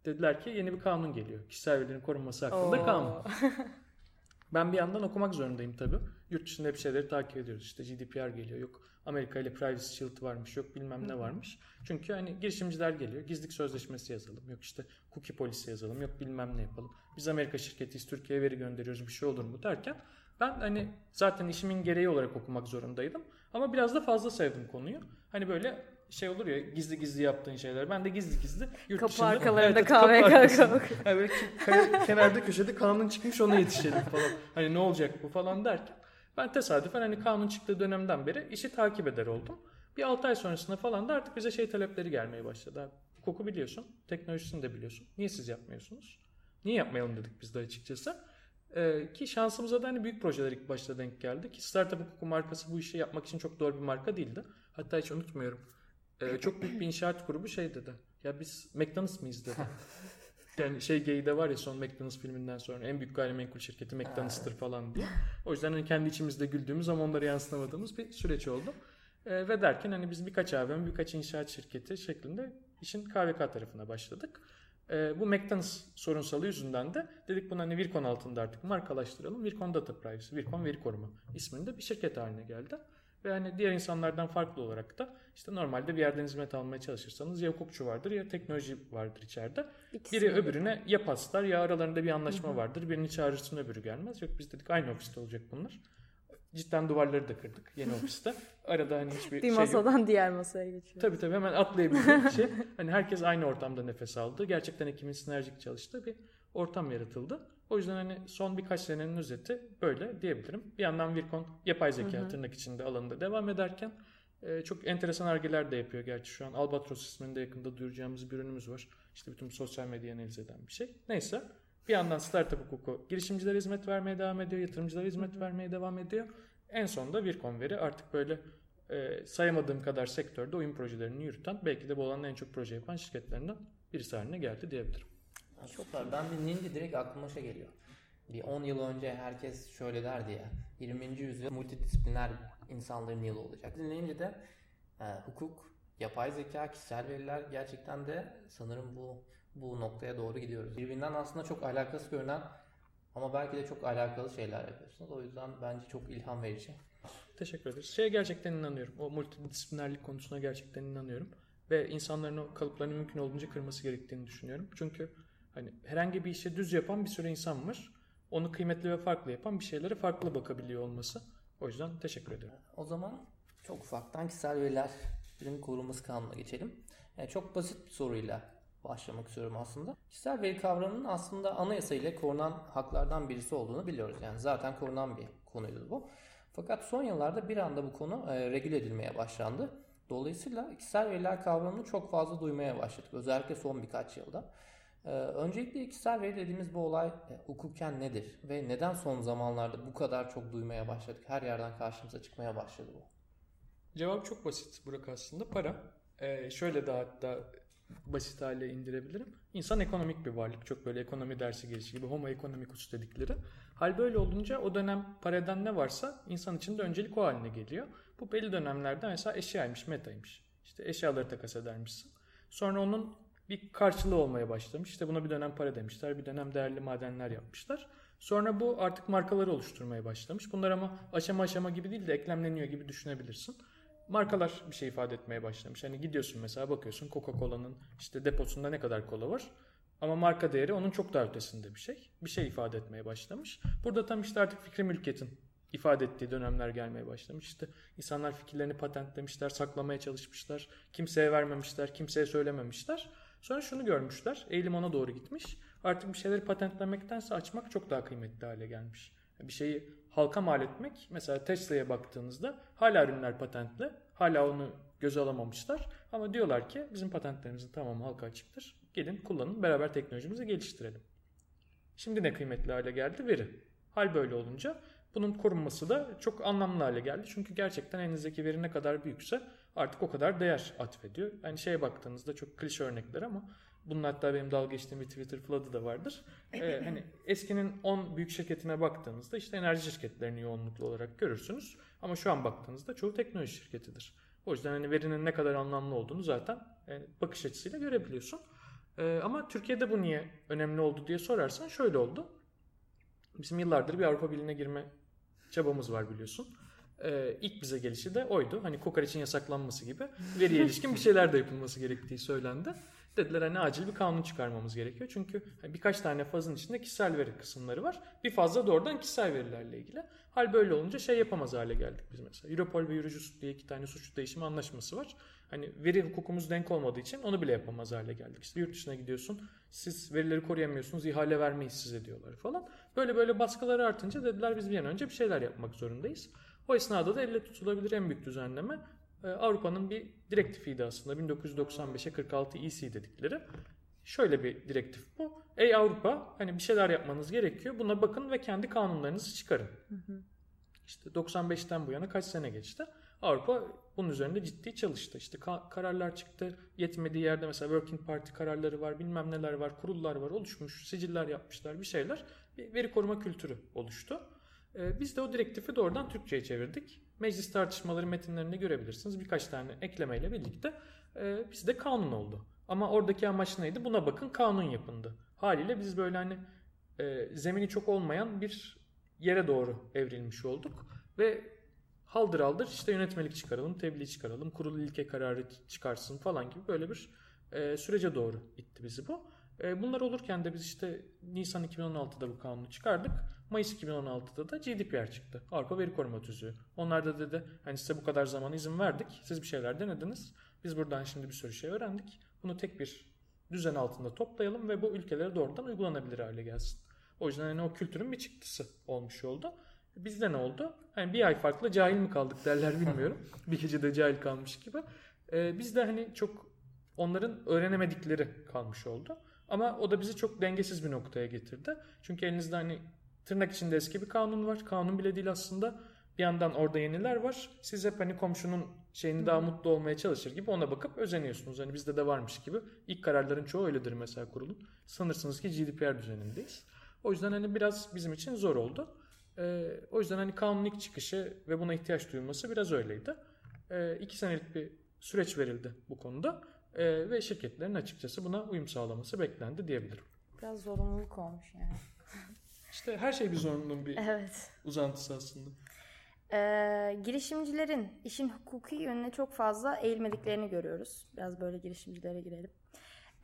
Dediler ki yeni bir kanun geliyor. Kişisel verilerin korunması hakkında Oo. kanun. Ben bir yandan okumak zorundayım tabii. Yurt dışında hep şeyleri takip ediyoruz. İşte GDPR geliyor. Yok Amerika ile Privacy Shield varmış. Yok bilmem ne varmış. Çünkü hani girişimciler geliyor. Gizlilik sözleşmesi yazalım. Yok işte cookie polisi yazalım. Yok bilmem ne yapalım. Biz Amerika şirketiyiz. Türkiye'ye veri gönderiyoruz. Bir şey olur mu derken ben hani zaten işimin gereği olarak okumak zorundaydım. Ama biraz da fazla sevdim konuyu. Hani böyle şey olur ya gizli gizli yaptığın şeyler. Ben de gizli gizli yurt kapı dışında. arkalarında evet, kahve kahve. Yani böyle kenarda köşede kanun çıkmış ona yetişelim falan. Hani ne olacak bu falan derken. Ben tesadüfen hani kanun çıktığı dönemden beri işi takip eder oldum. Bir 6 ay sonrasında falan da artık bize şey talepleri gelmeye başladı. Abi, koku biliyorsun, teknolojisini de biliyorsun. Niye siz yapmıyorsunuz? Niye yapmayalım dedik biz de açıkçası. Ee, ki şansımıza da hani büyük projeler ilk başta denk geldi. Ki Startup Hukuku markası bu işi yapmak için çok doğru bir marka değildi. Hatta hiç unutmuyorum e, çok büyük bir inşaat grubu şey dedi. Ya biz McDonald's mıyız dedi. yani şey geyde var ya son McDonald's filminden sonra en büyük gayrimenkul şirketi McDonald's'tır falan diye. O yüzden hani kendi içimizde güldüğümüz ama onları yansıtamadığımız bir süreç oldu. E, ve derken hani biz birkaç AVM, birkaç inşaat şirketi şeklinde işin KVK tarafına başladık. E, bu McDonald's sorunsalı yüzünden de dedik bunu hani Virkon altında artık markalaştıralım. Virkon Data Privacy, Virkon Veri Koruma isminde bir şirket haline geldi. Ve hani diğer insanlardan farklı olarak da işte normalde bir yerden hizmet almaya çalışırsanız ya hukukçu vardır ya teknoloji vardır içeride. İkisi Biri öbürüne ya paslar ya aralarında bir anlaşma Hı-hı. vardır. Birini çağırırsın öbürü gelmez. Yok biz dedik aynı ofiste olacak bunlar. Cidden duvarları da kırdık yeni ofiste. Arada hani hiçbir bir şey masadan yok. diğer masaya geçiyor. Tabii tabii hemen atlayabildiğim bir şey. Hani herkes aynı ortamda nefes aldı. Gerçekten ekibin sinerjik çalıştığı bir ortam yaratıldı. O yüzden hani son birkaç senenin özeti böyle diyebilirim. Bir yandan Virkon yapay zeka hı hı. tırnak içinde alanında devam ederken e, çok enteresan argeler de yapıyor gerçi şu an. Albatros isminde yakında duyuracağımız bir ürünümüz var. İşte bütün sosyal medya analiz eden bir şey. Neyse bir yandan startup hukuku girişimcilere hizmet vermeye devam ediyor, yatırımcılara hizmet vermeye devam ediyor. En sonunda Virkon veri artık böyle e, sayamadığım kadar sektörde oyun projelerini yürüten belki de bu alanın en çok proje yapan şirketlerinden birisi haline geldi diyebilirim. Çok süper. Ben bir ninja direkt aklıma şey geliyor. Bir 10 yıl önce herkes şöyle derdi ya. 20. yüzyıl multidisipliner insanların yılı olacak. Dinleyince de e, hukuk, yapay zeka, kişisel veriler gerçekten de sanırım bu bu noktaya doğru gidiyoruz. Birbirinden aslında çok alakası görünen ama belki de çok alakalı şeyler yapıyorsunuz. O yüzden bence çok ilham verici. Teşekkür ederiz. Şeye gerçekten inanıyorum. O multidisiplinerlik konusuna gerçekten inanıyorum. Ve insanların o kalıplarını mümkün olduğunca kırması gerektiğini düşünüyorum. Çünkü hani herhangi bir işi düz yapan bir sürü insan var. Onu kıymetli ve farklı yapan bir şeylere farklı bakabiliyor olması. O yüzden teşekkür ederim. O zaman çok ufaktan kişisel verilerin korunması kanununa geçelim. Yani çok basit bir soruyla başlamak istiyorum aslında. Kişisel veri kavramının aslında anayasa ile korunan haklardan birisi olduğunu biliyoruz. Yani zaten korunan bir konuydu bu. Fakat son yıllarda bir anda bu konu e, regüle edilmeye başlandı. Dolayısıyla kişisel veriler kavramını çok fazla duymaya başladık. Özellikle son birkaç yılda. Ee, öncelikle kişisel veri dediğimiz bu olay e, hukuken nedir? Ve neden son zamanlarda bu kadar çok duymaya başladık? Her yerden karşımıza çıkmaya başladı bu. Cevap çok basit Burak aslında. Para. Ee, şöyle daha hatta basit hale indirebilirim. İnsan ekonomik bir varlık. Çok böyle ekonomi dersi gelişi gibi homo economicus dedikleri. Hal böyle olunca o dönem paradan ne varsa insan için de öncelik o haline geliyor. Bu belli dönemlerde mesela eşyaymış, metaymış. İşte eşyaları takas edermişsin. Sonra onun bir karşılığı olmaya başlamış. İşte buna bir dönem para demişler, bir dönem değerli madenler yapmışlar. Sonra bu artık markaları oluşturmaya başlamış. Bunlar ama aşama aşama gibi değil de eklemleniyor gibi düşünebilirsin. Markalar bir şey ifade etmeye başlamış. Hani gidiyorsun mesela bakıyorsun Coca-Cola'nın işte deposunda ne kadar kola var. Ama marka değeri onun çok daha ötesinde bir şey. Bir şey ifade etmeye başlamış. Burada tam işte artık fikri mülkiyetin ifade ettiği dönemler gelmeye başlamış. İşte insanlar fikirlerini patentlemişler, saklamaya çalışmışlar. Kimseye vermemişler, kimseye söylememişler. Sonra şunu görmüşler. Eğilim ona doğru gitmiş. Artık bir şeyleri patentlemektense açmak çok daha kıymetli hale gelmiş. Bir şeyi halka mal etmek mesela Tesla'ya baktığınızda hala ürünler patentli. Hala onu göze alamamışlar. Ama diyorlar ki bizim patentlerimizin tamamı halka açıktır. Gelin kullanın beraber teknolojimizi geliştirelim. Şimdi ne kıymetli hale geldi? Veri. Hal böyle olunca bunun korunması da çok anlamlı hale geldi. Çünkü gerçekten elinizdeki veri ne kadar büyükse artık o kadar değer atfediyor. Yani şeye baktığınızda çok klişe örnekler ama bunun hatta benim dalga geçtiğim bir Twitter flood'ı da vardır. Ee, hani eskinin 10 büyük şirketine baktığınızda işte enerji şirketlerini yoğunluklu olarak görürsünüz. Ama şu an baktığınızda çoğu teknoloji şirketidir. O yüzden hani verinin ne kadar anlamlı olduğunu zaten yani bakış açısıyla görebiliyorsun. Ee, ama Türkiye'de bu niye önemli oldu diye sorarsan şöyle oldu. Bizim yıllardır bir Avrupa Birliği'ne girme çabamız var biliyorsun. Ee, ilk bize gelişi de oydu. Hani kokoreçin yasaklanması gibi veriye ilişkin bir şeyler de yapılması gerektiği söylendi. Dediler hani acil bir kanun çıkarmamız gerekiyor. Çünkü hani birkaç tane fazın içinde kişisel veri kısımları var. Bir fazla doğrudan kişisel verilerle ilgili. Hal böyle olunca şey yapamaz hale geldik biz mesela. Europol ve Eurojust diye iki tane suçlu değişim anlaşması var. Hani veri hukukumuz denk olmadığı için onu bile yapamaz hale geldik. İşte yurt dışına gidiyorsun. Siz verileri koruyamıyorsunuz. ihale vermeyiz size diyorlar falan. Böyle böyle baskıları artınca dediler biz bir an önce bir şeyler yapmak zorundayız. O esnada da elle tutulabilir en büyük düzenleme e, Avrupa'nın bir direktifiydi aslında 1995'e 46 EC dedikleri. Şöyle bir direktif bu. Ey Avrupa hani bir şeyler yapmanız gerekiyor. Buna bakın ve kendi kanunlarınızı çıkarın. Hı hı. İşte 95'ten bu yana kaç sene geçti. Avrupa bunun üzerinde ciddi çalıştı. İşte ka- kararlar çıktı. Yetmediği yerde mesela Working Party kararları var, bilmem neler var, kurullar var, oluşmuş, siciller yapmışlar, bir şeyler. Bir veri koruma kültürü oluştu. Ee, biz de o direktifi doğrudan Türkçe'ye çevirdik. Meclis tartışmaları metinlerinde görebilirsiniz. Birkaç tane eklemeyle birlikte e, bizde kanun oldu. Ama oradaki amaç neydi? Buna bakın kanun yapındı. Haliyle biz böyle hani e, zemini çok olmayan bir yere doğru evrilmiş olduk. Ve haldır haldır işte yönetmelik çıkaralım, tebliğ çıkaralım, kurul ilke kararı çıkarsın falan gibi böyle bir e, sürece doğru itti bizi bu. Bunlar olurken de biz işte Nisan 2016'da bu kanunu çıkardık. Mayıs 2016'da da GDPR çıktı. Avrupa Veri Koruma Tüzüğü. Onlar da dedi hani size bu kadar zaman izin verdik. Siz bir şeyler denediniz. Biz buradan şimdi bir sürü şey öğrendik. Bunu tek bir düzen altında toplayalım ve bu ülkelere doğrudan uygulanabilir hale gelsin. O yüzden hani o kültürün bir çıktısı olmuş oldu. Bizde ne oldu? Hani bir ay farklı cahil mi kaldık derler bilmiyorum. bir gecede cahil kalmış gibi. Ee, bizde hani çok onların öğrenemedikleri kalmış oldu. Ama o da bizi çok dengesiz bir noktaya getirdi. Çünkü elinizde hani tırnak içinde eski bir kanun var. Kanun bile değil aslında. Bir yandan orada yeniler var. Siz hep hani komşunun şeyini daha mutlu olmaya çalışır gibi ona bakıp özeniyorsunuz. Hani bizde de varmış gibi. İlk kararların çoğu öyledir mesela kurulun. Sanırsınız ki GDPR düzenindeyiz. O yüzden hani biraz bizim için zor oldu. Ee, o yüzden hani kanun ilk çıkışı ve buna ihtiyaç duyulması biraz öyleydi. Ee, iki senelik bir süreç verildi bu konuda. E, ve şirketlerin açıkçası buna uyum sağlaması beklendi diyebilirim. Biraz zorunluluk olmuş yani. İşte her şey bir zorunluluğun bir Evet. uzantısı aslında. Ee, girişimcilerin işin hukuki yönüne çok fazla eğilmediklerini görüyoruz. Biraz böyle girişimcilere girelim.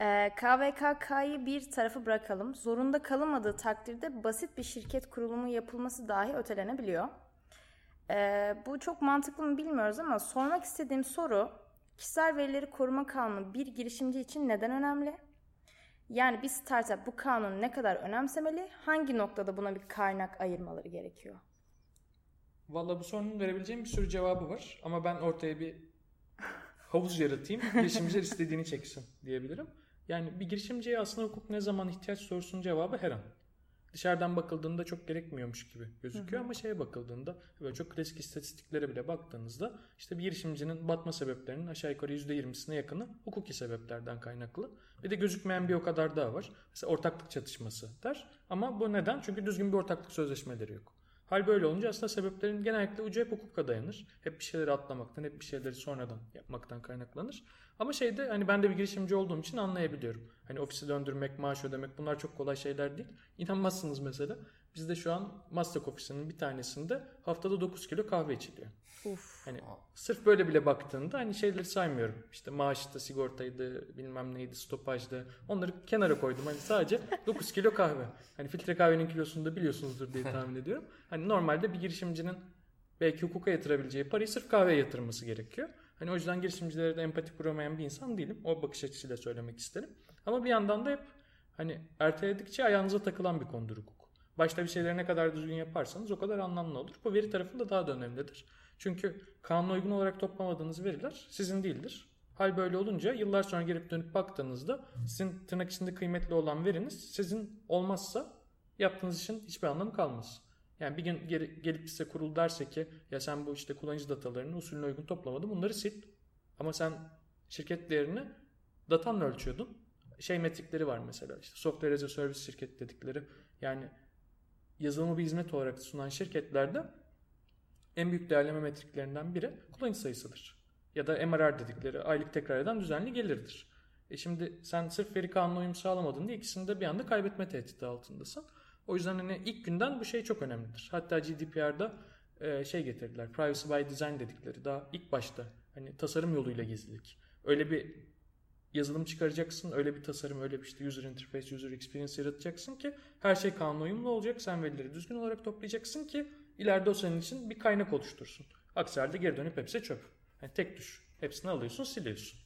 Ee, KVKK'yı bir tarafı bırakalım. Zorunda kalınmadığı takdirde basit bir şirket kurulumu yapılması dahi ötelenebiliyor. Ee, bu çok mantıklı mı bilmiyoruz ama sormak istediğim soru kişisel verileri koruma kanunu bir girişimci için neden önemli? Yani bir startup bu kanunu ne kadar önemsemeli? Hangi noktada buna bir kaynak ayırmaları gerekiyor? Valla bu sorunun verebileceğim bir sürü cevabı var. Ama ben ortaya bir havuz yaratayım. Girişimciler istediğini çeksin diyebilirim. Yani bir girişimciye aslında hukuk ne zaman ihtiyaç sorusunun cevabı her an. Dışarıdan bakıldığında çok gerekmiyormuş gibi gözüküyor ama şeye bakıldığında böyle çok klasik istatistiklere bile baktığınızda işte bir girişimcinin batma sebeplerinin aşağı yukarı %20'sine yakını hukuki sebeplerden kaynaklı. Bir de gözükmeyen bir o kadar daha var. Mesela ortaklık çatışması der. Ama bu neden? Çünkü düzgün bir ortaklık sözleşmeleri yok. Hal böyle olunca aslında sebeplerin genellikle ucu hep hukuka dayanır. Hep bir şeyleri atlamaktan, hep bir şeyleri sonradan yapmaktan kaynaklanır. Ama şeyde hani ben de bir girişimci olduğum için anlayabiliyorum. Hani ofisi döndürmek, maaş ödemek bunlar çok kolay şeyler değil. İnanmazsınız mesela. Bizde şu an Maslak ofisinin bir tanesinde haftada 9 kilo kahve içiliyor. Uf. Hani sırf böyle bile baktığında hani şeyleri saymıyorum. İşte maaşta, sigortaydı, bilmem neydi, stopajdı. Onları kenara koydum. Hani sadece 9 kilo kahve. Hani filtre kahvenin kilosunu da biliyorsunuzdur diye tahmin ediyorum. Hani normalde bir girişimcinin belki hukuka yatırabileceği parayı sırf kahveye yatırması gerekiyor. Hani o yüzden girişimcilere de empati kuramayan bir insan değilim. O bakış açısıyla söylemek isterim. Ama bir yandan da hep hani erteledikçe ayağınıza takılan bir konudur hukuk. Başta bir şeyleri ne kadar düzgün yaparsanız o kadar anlamlı olur. Bu veri tarafında daha da önemlidir. Çünkü kanuna uygun olarak toplamadığınız veriler sizin değildir. Hal böyle olunca yıllar sonra gelip dönüp baktığınızda sizin tırnak içinde kıymetli olan veriniz sizin olmazsa yaptığınız işin hiçbir anlamı kalmaz. Yani bir gün geri, gelip size kurul derse ki ya sen bu işte kullanıcı datalarını usulüne uygun toplamadın bunları sil. Ama sen şirket değerini datanla ölçüyordun. Şey metrikleri var mesela işte software as a service şirket dedikleri yani yazılımı bir hizmet olarak sunan şirketlerde en büyük değerleme metriklerinden biri kullanıcı sayısıdır. Ya da MRR dedikleri aylık tekrar eden düzenli gelirdir. E şimdi sen sırf veri kanuna uyum sağlamadın diye ikisini de bir anda kaybetme tehdidi altındasın. O yüzden hani ilk günden bu şey çok önemlidir. Hatta GDPR'da e, şey getirdiler. Privacy by design dedikleri daha ilk başta hani tasarım yoluyla gizlilik. Öyle bir yazılım çıkaracaksın, öyle bir tasarım, öyle bir işte user interface, user experience yaratacaksın ki her şey kanuna uyumlu olacak. Sen verileri düzgün olarak toplayacaksın ki ileride o senin için bir kaynak oluştursun. Aksi halde geri dönüp hepsi çöp. Yani tek düş. Hepsini alıyorsun, siliyorsun.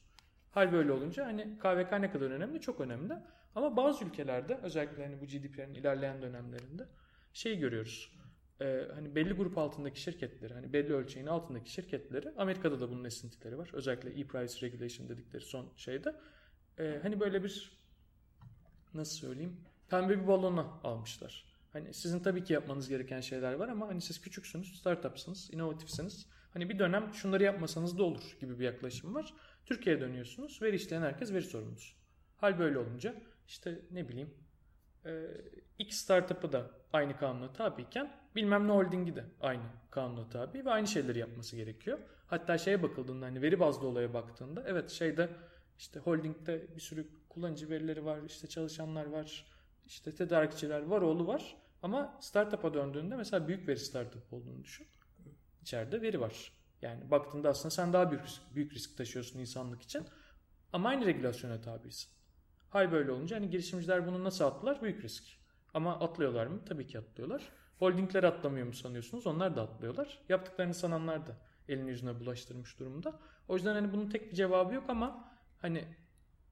Hal böyle olunca hani KVK ne kadar önemli? Çok önemli. Ama bazı ülkelerde özellikle hani bu GDPR'in ilerleyen dönemlerinde şey görüyoruz. Ee, hani belli grup altındaki şirketleri, hani belli ölçeğin altındaki şirketleri, Amerika'da da bunun esintileri var. Özellikle e-price regulation dedikleri son şeyde. Ee, hani böyle bir nasıl söyleyeyim? Pembe bir balona almışlar. Hani sizin tabii ki yapmanız gereken şeyler var ama hani siz küçüksünüz, startupsınız, inovatifsiniz. Hani bir dönem şunları yapmasanız da olur gibi bir yaklaşım var. Türkiye'ye dönüyorsunuz. Veri işleyen herkes veri sorumlusu. Hal böyle olunca işte ne bileyim X startup'ı da aynı kanuna tabiyken bilmem ne holdingi de aynı kanuna tabi ve aynı şeyleri yapması gerekiyor. Hatta şeye bakıldığında hani veri bazlı olaya baktığında evet şeyde işte holdingde bir sürü kullanıcı verileri var, işte çalışanlar var, işte tedarikçiler var, oğlu var. Ama startup'a döndüğünde mesela büyük veri startup olduğunu düşün. İçeride veri var. Yani baktığında aslında sen daha büyük risk, büyük risk taşıyorsun insanlık için. Ama aynı regülasyona tabisin. Hal böyle olunca hani girişimciler bunu nasıl attılar? Büyük risk. Ama atlıyorlar mı? Tabii ki atlıyorlar. Holdingler atlamıyor mu sanıyorsunuz? Onlar da atlıyorlar. Yaptıklarını sananlar da elini yüzüne bulaştırmış durumda. O yüzden hani bunun tek bir cevabı yok ama hani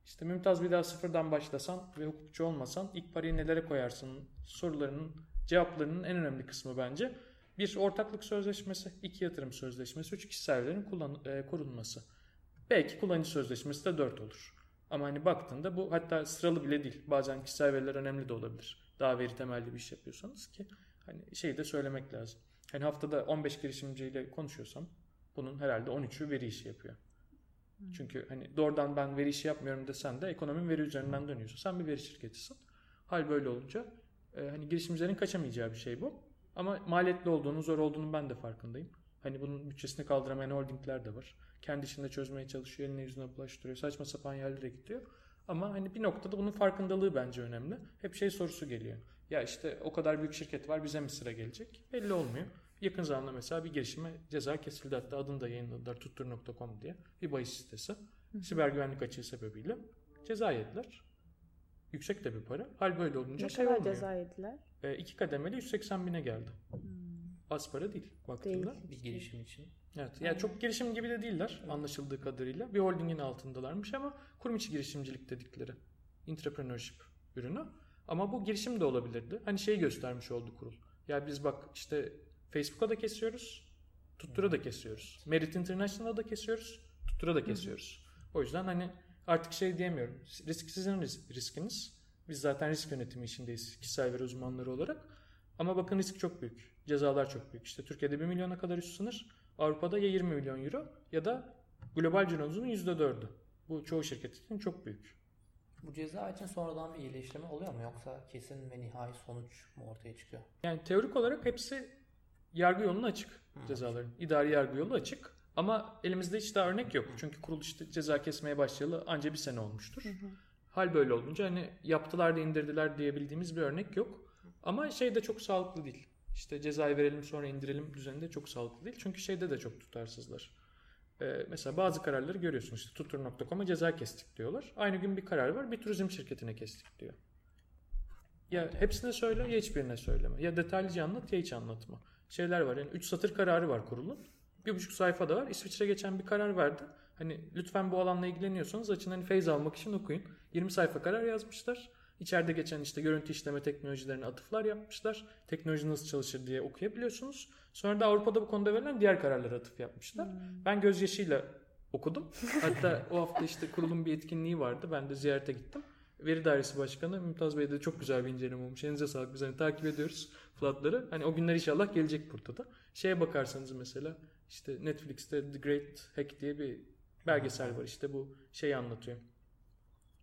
işte Mümtaz bir daha sıfırdan başlasan ve hukukçu olmasan ilk parayı nelere koyarsın sorularının cevaplarının en önemli kısmı bence. Bir ortaklık sözleşmesi, iki yatırım sözleşmesi, üç kişisel verilerin kullan, e, korunması. Belki kullanıcı sözleşmesi de dört olur. Ama hani baktığında bu hatta sıralı bile değil. Bazen kişisel veriler önemli de olabilir. Daha veri temelli bir iş yapıyorsanız ki hani şeyi de söylemek lazım. Hani haftada 15 girişimciyle konuşuyorsam bunun herhalde 13'ü veri işi yapıyor. Çünkü hani doğrudan ben veri işi yapmıyorum desen de ekonominin veri üzerinden dönüyorsun. Sen bir veri şirketisin. Hal böyle olunca e, hani girişimcilerin kaçamayacağı bir şey bu. Ama maliyetli olduğunu, zor olduğunu ben de farkındayım. Hani bunun bütçesini kaldıramayan holdingler de var. Kendi içinde çözmeye çalışıyor, eline yüzüne bulaştırıyor. Saçma sapan yerlere gidiyor. Ama hani bir noktada bunun farkındalığı bence önemli. Hep şey sorusu geliyor. Ya işte o kadar büyük şirket var bize mi sıra gelecek? Belli olmuyor. Yakın zamanda mesela bir girişime ceza kesildi. Hatta adını da yayınladılar tuttur.com diye. Bir bahis sitesi. Siber güvenlik açığı sebebiyle ceza yediler. Yüksek de bir para. Hal böyle olunca Ne şey kadar olmuyor. ceza yediler? E, iki kademeli 180 bine geldi. Az para değil baktığında. Bir girişim için. Evet. Yani çok girişim gibi de değiller anlaşıldığı kadarıyla. Bir holdingin altındalarmış ama kurum içi girişimcilik dedikleri. Entrepreneurship ürünü. Ama bu girişim de olabilirdi. Hani şeyi göstermiş oldu kurul. Ya biz bak işte Facebook'a da kesiyoruz. Tuttura da kesiyoruz. Merit International'a da kesiyoruz. Tuttura da kesiyoruz. O yüzden hani artık şey diyemiyorum. Risk sizin ris- riskiniz. Biz zaten risk yönetimi işindeyiz kişisel veri uzmanları olarak. Ama bakın risk çok büyük. Cezalar çok büyük. İşte Türkiye'de 1 milyona kadar üst sınır. Avrupa'da ya 20 milyon euro ya da global cironuzun %4'ü. Bu çoğu şirket için çok büyük. Bu ceza için sonradan bir iyileştirme oluyor mu yoksa kesin ve nihai sonuç mu ortaya çıkıyor? Yani teorik olarak hepsi yargı yoluna açık cezaların. İdari yargı yolu açık. Ama elimizde hiç daha örnek yok. Çünkü kurul işte ceza kesmeye başlayalı anca bir sene olmuştur. Hal böyle olunca hani yaptılar da indirdiler diyebildiğimiz bir örnek yok. Ama şey de çok sağlıklı değil. İşte cezayı verelim sonra indirelim düzeninde çok sağlıklı değil. Çünkü şeyde de çok tutarsızlar. Ee, mesela bazı kararları görüyorsun işte tutur.com'a ceza kestik diyorlar. Aynı gün bir karar var bir turizm şirketine kestik diyor. Ya hepsine söyle ya hiçbirine söyleme. Ya detaylıca anlat ya hiç anlatma. Şeyler var yani 3 satır kararı var kurulun. Bir buçuk sayfa da var. İsviçre geçen bir karar verdi. Hani lütfen bu alanla ilgileniyorsanız açın hani feyz almak için okuyun. 20 sayfa karar yazmışlar. İçeride geçen işte görüntü işleme teknolojilerine atıflar yapmışlar. Teknoloji nasıl çalışır diye okuyabiliyorsunuz. Sonra da Avrupa'da bu konuda verilen diğer kararlara atıf yapmışlar. Ben gözyaşıyla okudum. Hatta o hafta işte kurulun bir etkinliği vardı. Ben de ziyarete gittim. Veri Dairesi Başkanı Mümtaz Bey de çok güzel bir inceleme olmuş. Elinize sağlık. Biz hani takip ediyoruz flatları. Hani o günler inşallah gelecek burada da. Şeye bakarsanız mesela işte Netflix'te The Great Hack diye bir belgesel var. İşte bu şeyi anlatıyor.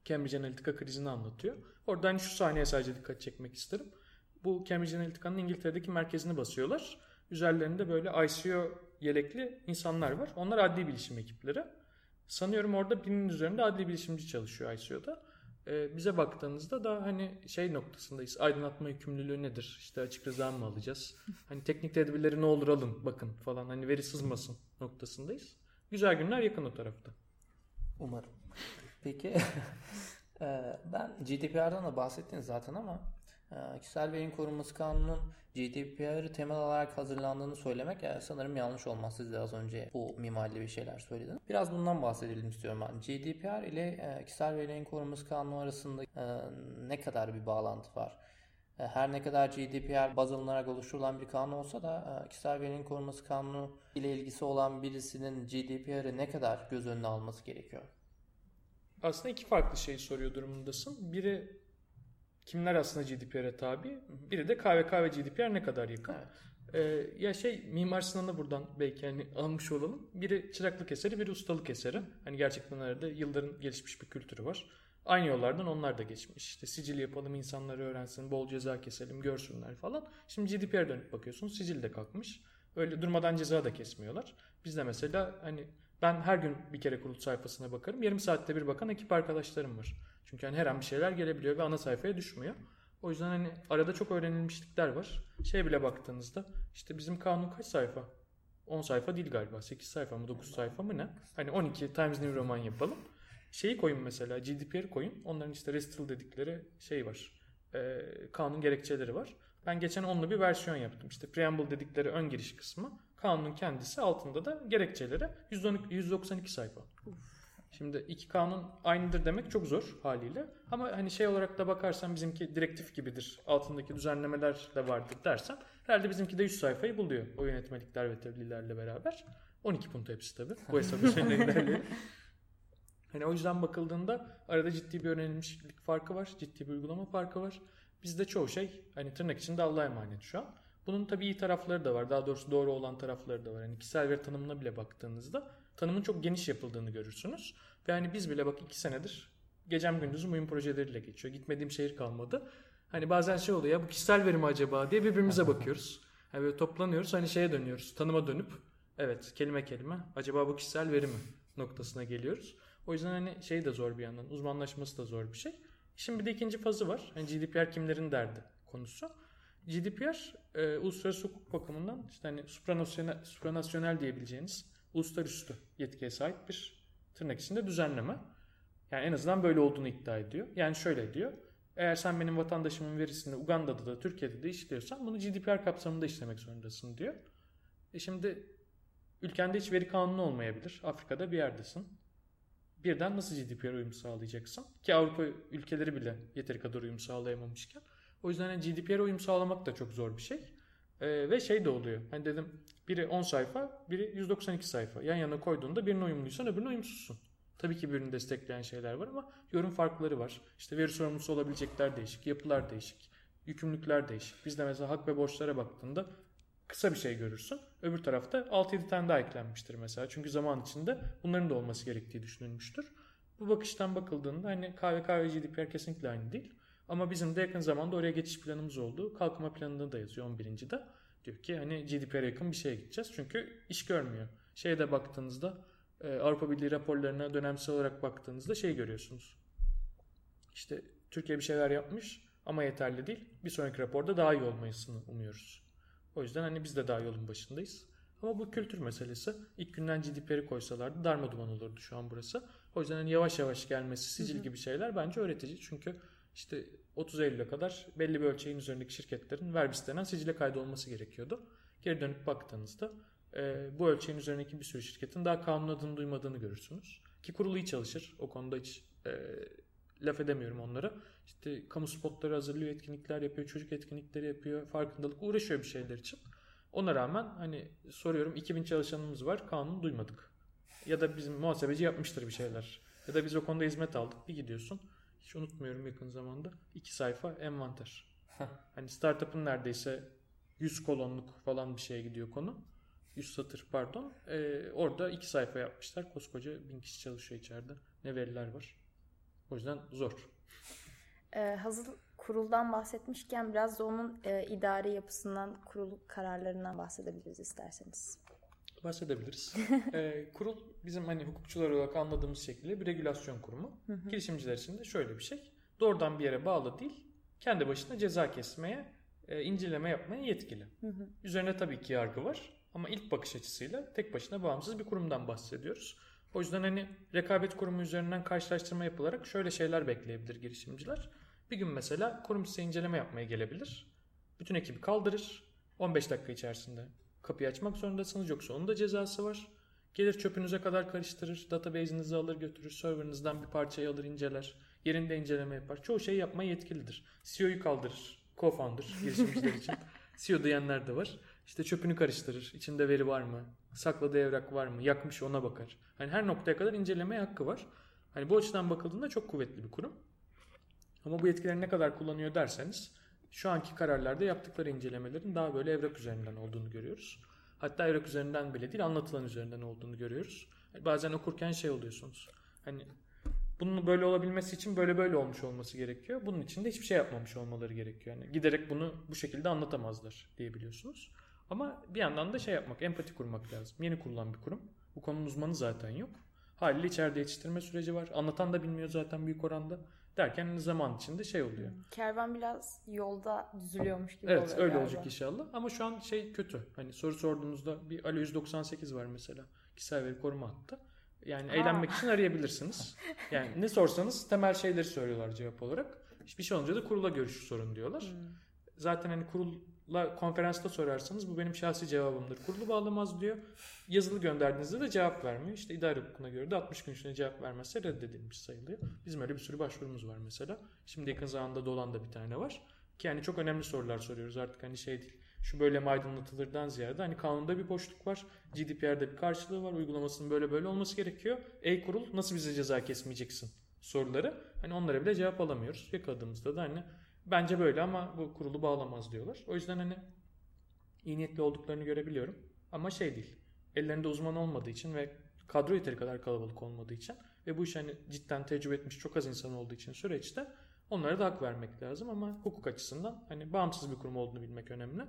Cambridge Analytica krizini anlatıyor. Orada hani şu sahneye sadece dikkat çekmek isterim. Bu Cambridge Analytica'nın İngiltere'deki merkezini basıyorlar. Üzerlerinde böyle ICO yelekli insanlar var. Onlar adli bilişim ekipleri. Sanıyorum orada binin üzerinde adli bilişimci çalışıyor ICO'da. Ee, bize baktığınızda da hani şey noktasındayız. Aydınlatma yükümlülüğü nedir? İşte açık rıza mı alacağız? Hani teknik tedbirleri ne olur alın bakın falan. Hani veri sızmasın noktasındayız. Güzel günler yakın o tarafta. Umarım. Peki eee, ben GDPR'dan da bahsettiniz zaten ama kişisel verinin korunması kanunun GDPR'ı temel alarak hazırlandığını söylemek eee, sanırım yanlış olmaz. Siz de az önce bu mimarili bir şeyler söylediniz. Biraz bundan bahsedelim istiyorum ben. GDPR ile eee, kişisel verilerin korunması kanunu arasında eee, ne kadar bir bağlantı var? E, Her ne kadar GDPR baz alınarak oluşturulan bir kanun olsa da e, kişisel verinin korunması kanunu ile ilgisi olan birisinin GDPR'ı ne kadar göz önüne alması gerekiyor? Aslında iki farklı şey soruyor durumundasın. Biri kimler aslında GDPR'e tabi? Biri de KVK ve GDPR ne kadar yakın? Evet. Ee, ya şey Mimar Sinan'ı buradan belki hani almış olalım. Biri çıraklık eseri, biri ustalık eseri. Hani gerçekten arada yılların gelişmiş bir kültürü var. Aynı yollardan onlar da geçmiş. İşte sicil yapalım, insanlar öğrensin, bol ceza keselim, görsünler falan. Şimdi GDPR'e dönüp bakıyorsunuz, sicil de kalkmış. Öyle durmadan ceza da kesmiyorlar. Biz de mesela hani ben her gün bir kere kurul sayfasına bakarım. Yarım saatte bir bakan ekip arkadaşlarım var. Çünkü hani her an bir şeyler gelebiliyor ve ana sayfaya düşmüyor. O yüzden hani arada çok öğrenilmişlikler var. Şey bile baktığınızda işte bizim kanun kaç sayfa? 10 sayfa değil galiba. 8 sayfa mı 9 sayfa mı ne? Hani 12 Times New Roman yapalım. Şeyi koyun mesela GDPR koyun. Onların işte RESTful dedikleri şey var. Ee, kanun gerekçeleri var. Ben geçen onunla bir versiyon yaptım. İşte preamble dedikleri ön giriş kısmı. Kanunun kendisi altında da gerekçeleri 112, 192 sayfa. Şimdi iki kanun aynıdır demek çok zor haliyle. Ama hani şey olarak da bakarsan bizimki direktif gibidir. Altındaki düzenlemeler de vardır dersen herhalde bizimki de 100 sayfayı buluyor. O yönetmelikler ve tebliğlerle beraber. 12 punto hepsi tabii. Bu hesap üzerine. Hani o yüzden bakıldığında arada ciddi bir öğrenilmişlik farkı var. Ciddi bir uygulama farkı var. Bizde çoğu şey hani tırnak içinde Allah'a emanet şu an. Bunun tabii iyi tarafları da var. Daha doğrusu doğru olan tarafları da var. Hani kişisel veri tanımına bile baktığınızda tanımın çok geniş yapıldığını görürsünüz. Ve hani biz bile bak iki senedir gecem gündüzüm uyum projeleriyle geçiyor. Gitmediğim şehir kalmadı. Hani bazen şey oluyor ya bu kişisel veri mi acaba diye birbirimize bakıyoruz. Hani böyle toplanıyoruz hani şeye dönüyoruz. Tanıma dönüp evet kelime kelime acaba bu kişisel veri mi noktasına geliyoruz. O yüzden hani şey de zor bir yandan uzmanlaşması da zor bir şey. Şimdi bir de ikinci fazı var. Hani GDPR kimlerin derdi konusu. GDPR e, uluslararası hukuk bakımından işte hani supranasyonel, supranasyonel diyebileceğiniz uluslararası yetkiye sahip bir tırnak içinde düzenleme. Yani en azından böyle olduğunu iddia ediyor. Yani şöyle diyor. Eğer sen benim vatandaşımın verisini Uganda'da da Türkiye'de de işliyorsan bunu GDPR kapsamında işlemek zorundasın diyor. E şimdi ülkende hiç veri kanunu olmayabilir. Afrika'da bir yerdesin. Birden nasıl GDPR uyum sağlayacaksın? Ki Avrupa ülkeleri bile yeteri kadar uyum sağlayamamışken. O yüzden yani GDPR uyum sağlamak da çok zor bir şey. Ee, ve şey de oluyor. Hani dedim biri 10 sayfa, biri 192 sayfa. Yan yana koyduğunda birine uyumluysan öbürüne uyumsuzsun. Tabii ki birbirini destekleyen şeyler var ama yorum farkları var. İşte veri sorumlusu olabilecekler değişik, yapılar değişik, yükümlülükler değişik. Bizde mesela hak ve borçlara baktığında kısa bir şey görürsün. Öbür tarafta 6-7 tane daha eklenmiştir mesela. Çünkü zaman içinde bunların da olması gerektiği düşünülmüştür. Bu bakıştan bakıldığında hani KVK ve GDPR kesinlikle aynı değil. Ama bizim de yakın zamanda oraya geçiş planımız oldu. Kalkınma planında da yazıyor 11. de. Diyor ki hani GDPR'e yakın bir şeye gideceğiz. Çünkü iş görmüyor. Şeye de baktığınızda e, Avrupa Birliği raporlarına dönemsel olarak baktığınızda şey görüyorsunuz. İşte Türkiye bir şeyler yapmış ama yeterli değil. Bir sonraki raporda daha iyi olmasını umuyoruz. O yüzden hani biz de daha yolun başındayız. Ama bu kültür meselesi. İlk günden GDPR'i koysalardı darma duman olurdu şu an burası. O yüzden hani yavaş yavaş gelmesi, sicil gibi şeyler bence öğretici. Çünkü işte 30 Eylül'e kadar belli bir ölçeğin üzerindeki şirketlerin verbis denen sicile kaydolması gerekiyordu. Geri dönüp baktığınızda e, bu ölçeğin üzerindeki bir sürü şirketin daha kanun adını duymadığını görürsünüz. Ki kurulu iyi çalışır. O konuda hiç e, laf edemiyorum onlara. İşte kamu spotları hazırlıyor, etkinlikler yapıyor, çocuk etkinlikleri yapıyor, farkındalık uğraşıyor bir şeyler için. Ona rağmen hani soruyorum 2000 çalışanımız var kanunu duymadık. Ya da bizim muhasebeci yapmıştır bir şeyler. Ya da biz o konuda hizmet aldık. Bir gidiyorsun. Hiç unutmuyorum yakın zamanda. iki sayfa envanter. hani startup'ın neredeyse 100 kolonluk falan bir şeye gidiyor konu. 100 satır pardon. Ee, orada iki sayfa yapmışlar. Koskoca bin kişi çalışıyor içeride. Ne veriler var. O yüzden zor. Ee, hazır kuruldan bahsetmişken biraz da onun e, idari yapısından, kurul kararlarından bahsedebiliriz isterseniz. Bahsedebiliriz. ee, kurul bizim hani hukukçular olarak anladığımız şekilde bir regülasyon kurumu. Girişimciler için de şöyle bir şey. Doğrudan bir yere bağlı değil, kendi başına ceza kesmeye, e, inceleme yapmaya yetkili. Üzerine tabii ki yargı var ama ilk bakış açısıyla tek başına bağımsız bir kurumdan bahsediyoruz. O yüzden hani rekabet kurumu üzerinden karşılaştırma yapılarak şöyle şeyler bekleyebilir girişimciler. Bir gün mesela kurum size inceleme yapmaya gelebilir. Bütün ekibi kaldırır. 15 dakika içerisinde kapıyı açmak zorundasınız yoksa onun da cezası var. Gelir çöpünüze kadar karıştırır. Database'inizi alır götürür. Server'ınızdan bir parçayı alır inceler. Yerinde inceleme yapar. Çoğu şeyi yapmaya yetkilidir. CEO'yu kaldırır. Co-founder girişimciler için. CEO diyenler de var. İşte çöpünü karıştırır. İçinde veri var mı? Sakladığı evrak var mı? Yakmış ona bakar. Hani her noktaya kadar incelemeye hakkı var. Hani bu açıdan bakıldığında çok kuvvetli bir kurum. Ama bu yetkileri ne kadar kullanıyor derseniz şu anki kararlarda yaptıkları incelemelerin daha böyle evrak üzerinden olduğunu görüyoruz. Hatta evrak üzerinden bile değil anlatılan üzerinden olduğunu görüyoruz. Bazen okurken şey oluyorsunuz. Hani bunun böyle olabilmesi için böyle böyle olmuş olması gerekiyor. Bunun için de hiçbir şey yapmamış olmaları gerekiyor. Yani giderek bunu bu şekilde anlatamazlar diyebiliyorsunuz. Ama bir yandan da şey yapmak, empati kurmak lazım. Yeni kurulan bir kurum. Bu konunun uzmanı zaten yok. Haliyle içeride yetiştirme süreci var. Anlatan da bilmiyor zaten büyük oranda. Derken zaman içinde şey oluyor. Kervan biraz yolda düzülüyormuş gibi Evet oluyor öyle galiba. olacak inşallah. Ama şu an şey kötü. Hani soru sorduğunuzda bir Alo 198 var mesela. Kişisel veri koruma hattı. Yani Aa. eğlenmek için arayabilirsiniz. Yani ne sorsanız temel şeyleri söylüyorlar cevap olarak. Bir şey olunca da kurula görüşü sorun diyorlar. Hmm. Zaten hani kurulla konferansta sorarsanız bu benim şahsi cevabımdır. Kurulu bağlamaz diyor. Yazılı gönderdiğinizde de cevap vermiyor. İşte idare hukukuna göre de 60 gün içinde cevap vermezse reddedilmiş sayılıyor. Bizim öyle bir sürü başvurumuz var mesela. Şimdi yakın zamanda dolan da bir tane var. Ki yani çok önemli sorular soruyoruz artık hani şey değil. Şu böyle mi aydınlatılırdan ziyade hani kanunda bir boşluk var. GDPR'de bir karşılığı var. Uygulamasının böyle böyle olması gerekiyor. Ey kurul nasıl bize ceza kesmeyeceksin soruları. Hani onlara bile cevap alamıyoruz. Yakaladığımızda da hani bence böyle ama bu kurulu bağlamaz diyorlar. O yüzden hani iyi niyetli olduklarını görebiliyorum. Ama şey değil. Ellerinde uzman olmadığı için ve kadro yeteri kadar kalabalık olmadığı için ve bu iş hani cidden tecrübe etmiş çok az insan olduğu için süreçte onlara da hak vermek lazım ama hukuk açısından hani bağımsız bir kurum olduğunu bilmek önemli.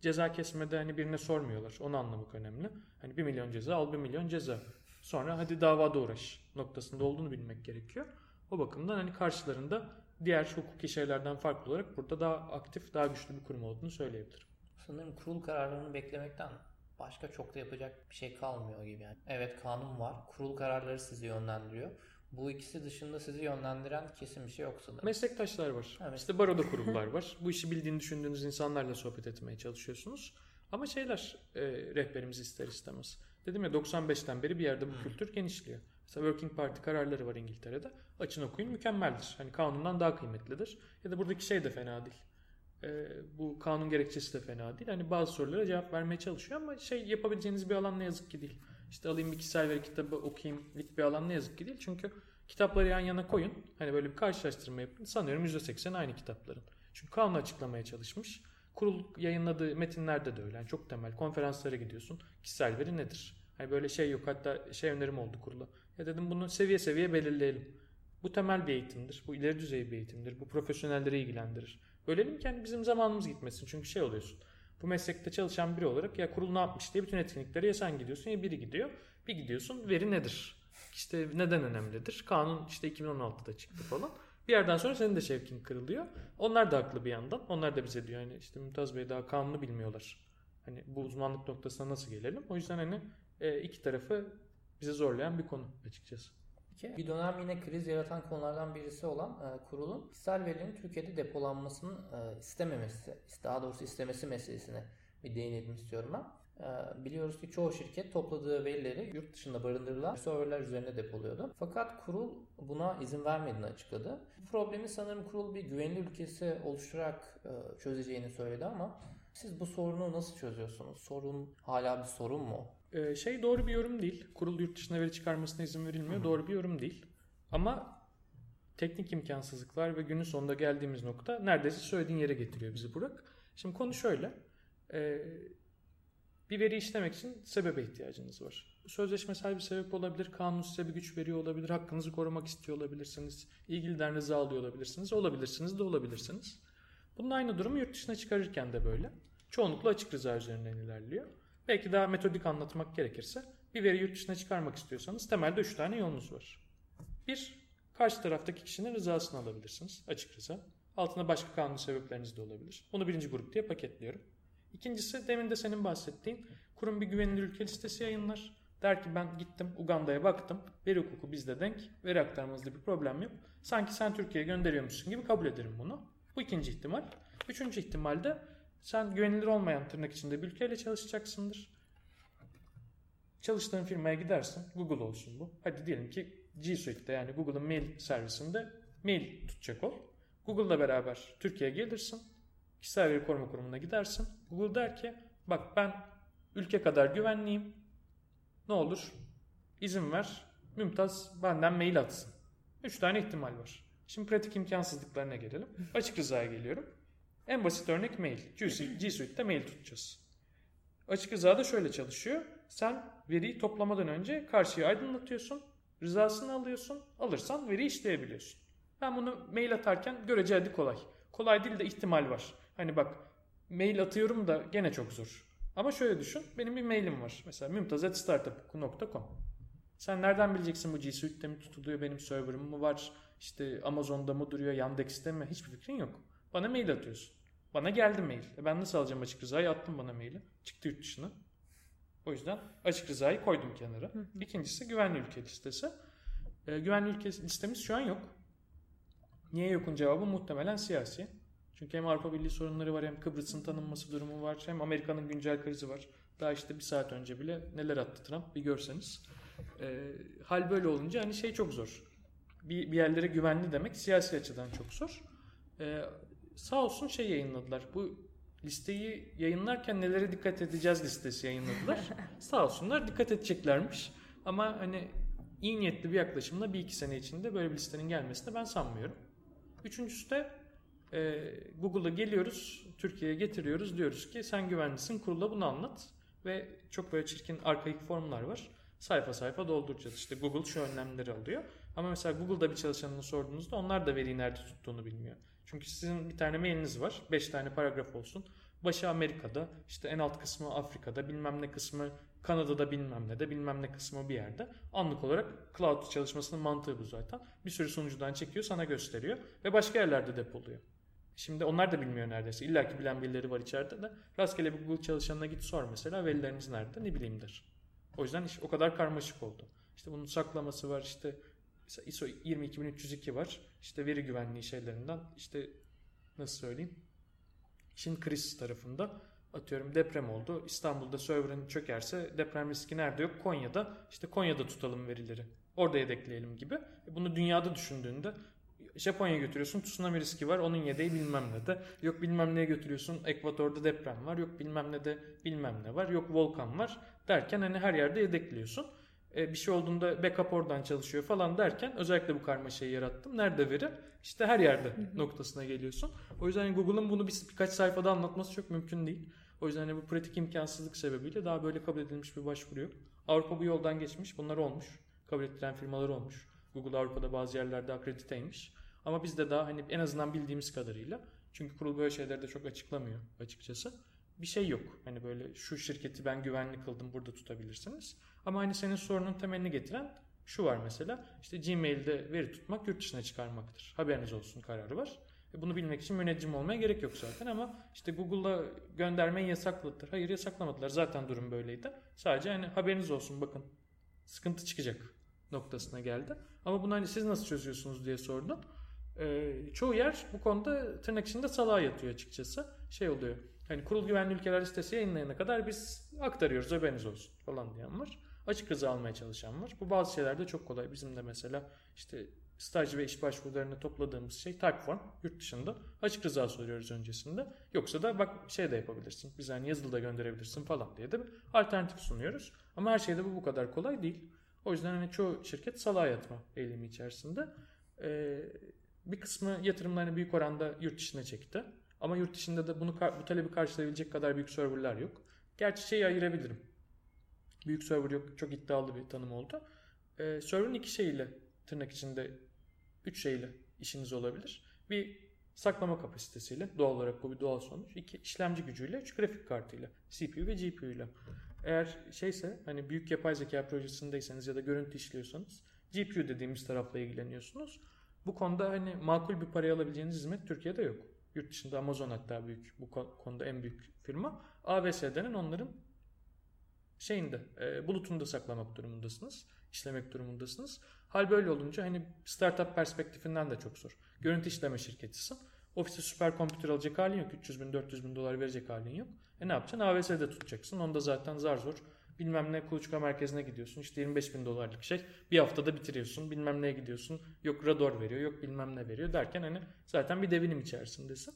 ceza kesmede hani birine sormuyorlar. Onu anlamak önemli. Hani 1 milyon ceza al 1 milyon ceza. Sonra hadi davada uğraş noktasında olduğunu bilmek gerekiyor. O bakımdan hani karşılarında diğer hukuki şeylerden farklı olarak burada daha aktif, daha güçlü bir kurum olduğunu söyleyebilirim. Sanırım kurul kararlarını beklemekten başka çok da yapacak bir şey kalmıyor gibi yani. Evet kanun var. Kurul kararları sizi yönlendiriyor. Bu ikisi dışında sizi yönlendiren kesin bir şey yok sanırım. Meslektaşlar var. Evet. İşte baroda kurullar var. Bu işi bildiğini düşündüğünüz insanlarla sohbet etmeye çalışıyorsunuz. Ama şeyler e, rehberimiz ister istemez. Dedim ya 95'ten beri bir yerde bu kültür genişliyor. Mesela Working Party kararları var İngiltere'de. Açın okuyun mükemmeldir. Hani kanundan daha kıymetlidir. Ya da buradaki şey de fena değil. E, bu kanun gerekçesi de fena değil. Hani bazı sorulara cevap vermeye çalışıyor ama şey yapabileceğiniz bir alan ne yazık ki değil. İşte alayım bir kişisel veri kitabı okuyayım lik bir alan ne yazık ki değil. Çünkü kitapları yan yana koyun. Hani böyle bir karşılaştırma yapın. Sanıyorum %80 aynı kitapların. Çünkü kanunu açıklamaya çalışmış. Kurul yayınladığı metinlerde de öyle. Yani çok temel. Konferanslara gidiyorsun. Kişisel veri nedir? Hani böyle şey yok. Hatta şey önerim oldu kurula. Ya dedim bunu seviye seviye belirleyelim. Bu temel bir eğitimdir. Bu ileri düzey bir eğitimdir. Bu profesyonelleri ilgilendirir. Bölelim ki hani bizim zamanımız gitmesin. Çünkü şey oluyorsun. Bu meslekte çalışan biri olarak ya kurul ne yapmış diye bütün etkinliklere ya sen gidiyorsun ya biri gidiyor. Bir gidiyorsun veri nedir? İşte neden önemlidir? Kanun işte 2016'da çıktı falan. Bir yerden sonra senin de şevkin kırılıyor. Onlar da haklı bir yandan. Onlar da bize diyor hani işte Mümtaz Bey daha kanunu bilmiyorlar. Hani bu uzmanlık noktasına nasıl gelelim? O yüzden hani e, iki tarafı bize zorlayan bir konu açıkçası. Bir dönem yine kriz yaratan konulardan birisi olan e, kurulun kişisel verilerin Türkiye'de depolanmasını e, istememesi, daha doğrusu istemesi meselesine bir değinelim istiyorum ben. E, biliyoruz ki çoğu şirket topladığı verileri yurt dışında barındırılan serverler üzerine depoluyordu. Fakat kurul buna izin vermediğini açıkladı. Bu problemi sanırım kurul bir güvenli ülkesi oluşturarak e, çözeceğini söyledi ama siz bu sorunu nasıl çözüyorsunuz? Sorun hala bir sorun mu? Ee, şey doğru bir yorum değil. Kurul yurt dışına veri çıkarmasına izin verilmiyor. Doğru bir yorum değil. Ama teknik imkansızlıklar ve günün sonunda geldiğimiz nokta neredeyse söylediğin yere getiriyor bizi Burak. Şimdi konu şöyle. Ee, bir veri işlemek için sebebe ihtiyacınız var. Sözleşmesel bir sebep olabilir, kanun size bir güç veriyor olabilir, hakkınızı korumak istiyor olabilirsiniz, ilgiliden rıza alıyor olabilirsiniz, olabilirsiniz de olabilirsiniz. Bunun aynı durumu yurt dışına çıkarırken de böyle. Çoğunlukla açık rıza üzerinden ilerliyor. Belki daha metodik anlatmak gerekirse bir veri yurt dışına çıkarmak istiyorsanız temelde 3 tane yolunuz var. Bir, karşı taraftaki kişinin rızasını alabilirsiniz. Açık rıza. Altında başka kanun sebepleriniz de olabilir. Onu birinci grup diye paketliyorum. İkincisi demin de senin bahsettiğin kurum bir güvenilir ülke listesi yayınlar. Der ki ben gittim Uganda'ya baktım. Veri hukuku bizde denk. Veri aktarmanızda bir problem yok. Sanki sen Türkiye'ye gönderiyormuşsun gibi kabul ederim bunu. Bu ikinci ihtimal. Üçüncü ihtimalde sen güvenilir olmayan tırnak içinde bir ülkeyle çalışacaksındır. Çalıştığın firmaya gidersin. Google olsun bu. Hadi diyelim ki G Suite'de yani Google'ın mail servisinde mail tutacak ol. Google'la beraber Türkiye'ye gelirsin. Kişisel veri koruma kurumuna gidersin. Google der ki bak ben ülke kadar güvenliyim. Ne olur izin ver. Mümtaz benden mail atsın. Üç tane ihtimal var. Şimdi pratik imkansızlıklarına gelelim. Açık rızaya geliyorum. En basit örnek mail. G Suite'de mail tutacağız. Açık rıza da şöyle çalışıyor. Sen veriyi toplamadan önce karşıya aydınlatıyorsun. Rızasını alıyorsun. Alırsan veri işleyebiliyorsun. Ben bunu mail atarken görece hadi kolay. Kolay değil de ihtimal var. Hani bak mail atıyorum da gene çok zor. Ama şöyle düşün. Benim bir mailim var. Mesela mümtaz.startup.com Sen nereden bileceksin bu G Suite'de mi tutuluyor? Benim server'ım mı var? İşte Amazon'da mı duruyor? Yandex'te mi? Hiçbir fikrin yok. Bana mail atıyorsun. Bana geldi mail. E ben nasıl alacağım açık rızayı? Attım bana maili. Çıktı yurt dışına. O yüzden açık rızayı koydum kenara. İkincisi güvenli ülke listesi. E, güvenli ülke listemiz şu an yok. Niye yokun cevabı muhtemelen siyasi. Çünkü hem Avrupa Birliği sorunları var hem Kıbrıs'ın tanınması durumu var hem Amerika'nın güncel krizi var. Daha işte bir saat önce bile neler attı Trump bir görseniz. E, hal böyle olunca hani şey çok zor. Bir, bir yerlere güvenli demek siyasi açıdan çok zor. E, sağ olsun şey yayınladılar. Bu listeyi yayınlarken nelere dikkat edeceğiz listesi yayınladılar. sağ olsunlar dikkat edeceklermiş. Ama hani iyi niyetli bir yaklaşımla bir iki sene içinde böyle bir listenin gelmesini ben sanmıyorum. Üçüncüsü de e, Google'a geliyoruz, Türkiye'ye getiriyoruz. Diyoruz ki sen güvenlisin, kurula bunu anlat. Ve çok böyle çirkin arkaik formlar var. Sayfa sayfa dolduracağız. İşte Google şu önlemleri alıyor. Ama mesela Google'da bir çalışanını sorduğunuzda onlar da veriyi nerede tuttuğunu bilmiyor. Çünkü sizin bir tane mailiniz var. 5 tane paragraf olsun. Başı Amerika'da, işte en alt kısmı Afrika'da, bilmem ne kısmı Kanada'da bilmem ne de bilmem ne kısmı bir yerde. Anlık olarak cloud çalışmasının mantığı bu zaten. Bir sürü sunucudan çekiyor sana gösteriyor ve başka yerlerde depoluyor. Şimdi onlar da bilmiyor neredeyse. İlla ki bilen birileri var içeride de. Rastgele bir Google çalışanına git sor mesela verileriniz nerede ne bileyim der. O yüzden iş o kadar karmaşık oldu. İşte bunun saklaması var işte ISO 22302 var. İşte veri güvenliği şeylerinden işte nasıl söyleyeyim işin kriz tarafında atıyorum deprem oldu. İstanbul'da server'ın çökerse deprem riski nerede yok? Konya'da. İşte Konya'da tutalım verileri. Orada yedekleyelim gibi. E bunu dünyada düşündüğünde Japonya götürüyorsun tsunami riski var onun yedeği bilmem ne de. Yok bilmem neye götürüyorsun Ekvator'da deprem var. Yok bilmem ne de bilmem ne var. Yok volkan var derken hani her yerde yedekliyorsun. E, bir şey olduğunda backup oradan çalışıyor falan derken özellikle bu karmaşayı yarattım. Nerede veri? İşte her yerde noktasına geliyorsun. O yüzden hani Google'ın bunu bir, birkaç sayfada anlatması çok mümkün değil. O yüzden hani bu pratik imkansızlık sebebiyle daha böyle kabul edilmiş bir başvuru yok. Avrupa bu yoldan geçmiş. Bunlar olmuş. Kabul ettiren firmalar olmuş. Google Avrupa'da bazı yerlerde akrediteymiş. Ama bizde daha hani en azından bildiğimiz kadarıyla çünkü kurul böyle şeyleri de çok açıklamıyor açıkçası. Bir şey yok. Hani böyle şu şirketi ben güvenli kıldım burada tutabilirsiniz. Ama hani senin sorunun temelini getiren şu var mesela. İşte Gmail'de veri tutmak yurt dışına çıkarmaktır. Haberiniz olsun kararı var. E bunu bilmek için müneccim olmaya gerek yok zaten ama işte Google'da göndermeyi yasakladılar. Hayır yasaklamadılar. Zaten durum böyleydi. Sadece hani haberiniz olsun bakın sıkıntı çıkacak noktasına geldi. Ama bunu hani siz nasıl çözüyorsunuz diye sordum. Ee, çoğu yer bu konuda tırnak içinde salağa yatıyor açıkçası. Şey oluyor. Hani kurul güvenli ülkeler listesi yayınlayana kadar biz aktarıyoruz haberiniz olsun falan diyen var. Açık rıza almaya çalışan var. Bu bazı şeylerde çok kolay. Bizim de mesela işte staj ve iş başvurularını topladığımız şey Typeform yurt dışında. Açık rıza soruyoruz öncesinde. Yoksa da bak şey de yapabilirsin. Biz hani yazılı da gönderebilirsin falan diye de bir alternatif sunuyoruz. Ama her şeyde bu bu kadar kolay değil. O yüzden hani çoğu şirket salağa yatma eğilimi içerisinde. Ee, bir kısmı yatırımlarını büyük oranda yurt dışına çekti. Ama yurt dışında da bunu bu talebi karşılayabilecek kadar büyük serverlar yok. Gerçi şeyi ayırabilirim. Büyük server yok. Çok iddialı bir tanım oldu. Ee, server'ın iki şeyiyle tırnak içinde üç şeyle işiniz olabilir. Bir saklama kapasitesiyle doğal olarak bu bir doğal sonuç. İki işlemci gücüyle, üç grafik kartıyla, CPU ve GPU ile. Eğer şeyse hani büyük yapay zeka projesindeyseniz ya da görüntü işliyorsanız GPU dediğimiz tarafla ilgileniyorsunuz. Bu konuda hani makul bir paraya alabileceğiniz hizmet Türkiye'de yok. Yurt dışında Amazon hatta büyük bu konuda en büyük firma. AWS'den onların şeyinde e, bulutunda saklamak durumundasınız. işlemek durumundasınız. Hal böyle olunca hani startup perspektifinden de çok zor. Görüntü işleme şirketisin. Ofiste süper kompütür alacak halin yok. 300 bin 400 bin dolar verecek halin yok. E ne yapacaksın? AWS'de tutacaksın. Onda zaten zar zor bilmem ne kuluçka merkezine gidiyorsun. İşte 25 bin dolarlık şey. Bir haftada bitiriyorsun. Bilmem neye gidiyorsun. Yok radar veriyor. Yok bilmem ne veriyor. Derken hani zaten bir devinim içerisindesin.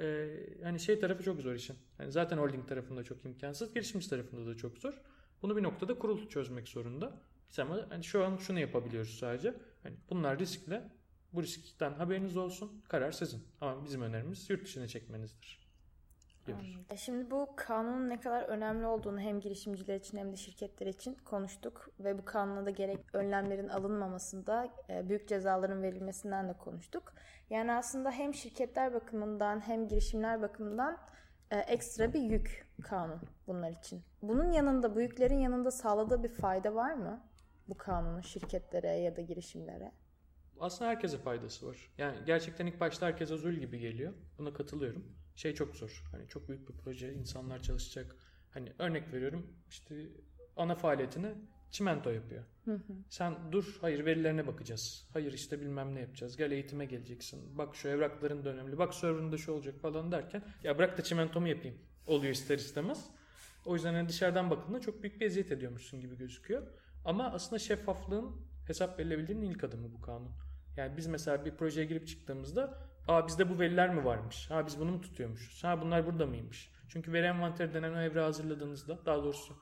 Ee, hani şey tarafı çok zor işin. Yani zaten holding tarafında çok imkansız. Girişimci tarafında da çok zor. Bunu bir noktada kurul çözmek zorunda. Biz ama hani şu an şunu yapabiliyoruz sadece. Hani bunlar riskle. Bu riskten haberiniz olsun. Karar sizin. Ama bizim önerimiz yurt dışına çekmenizdir E, şimdi bu kanunun ne kadar önemli olduğunu hem girişimciler için hem de şirketler için konuştuk ve bu kanuna da gerek önlemlerin alınmamasında e, büyük cezaların verilmesinden de konuştuk. Yani aslında hem şirketler bakımından hem girişimler bakımından e, ekstra bir yük kanun bunlar için. Bunun yanında bu yüklerin yanında sağladığı bir fayda var mı? Bu kanunun şirketlere ya da girişimlere? Aslında herkese faydası var. Yani gerçekten ilk başta herkese zul gibi geliyor. Buna katılıyorum şey çok zor. Hani çok büyük bir proje, insanlar çalışacak. Hani örnek veriyorum işte ana faaliyetini çimento yapıyor. Hı hı. Sen dur hayır verilerine bakacağız. Hayır işte bilmem ne yapacağız. Gel eğitime geleceksin. Bak şu evrakların da önemli. Bak server'ında şu olacak falan derken ya bırak da çimentomu yapayım. Oluyor ister istemez. O yüzden hani dışarıdan bakıldığında çok büyük bir eziyet ediyormuşsun gibi gözüküyor. Ama aslında şeffaflığın hesap verilebildiğinin ilk adımı bu kanun. Yani biz mesela bir projeye girip çıktığımızda Aa bizde bu veriler mi varmış? Ha biz bunu mu tutuyormuşuz? Ha bunlar burada mıymış? Çünkü veri envanteri denen o evre hazırladığınızda daha doğrusu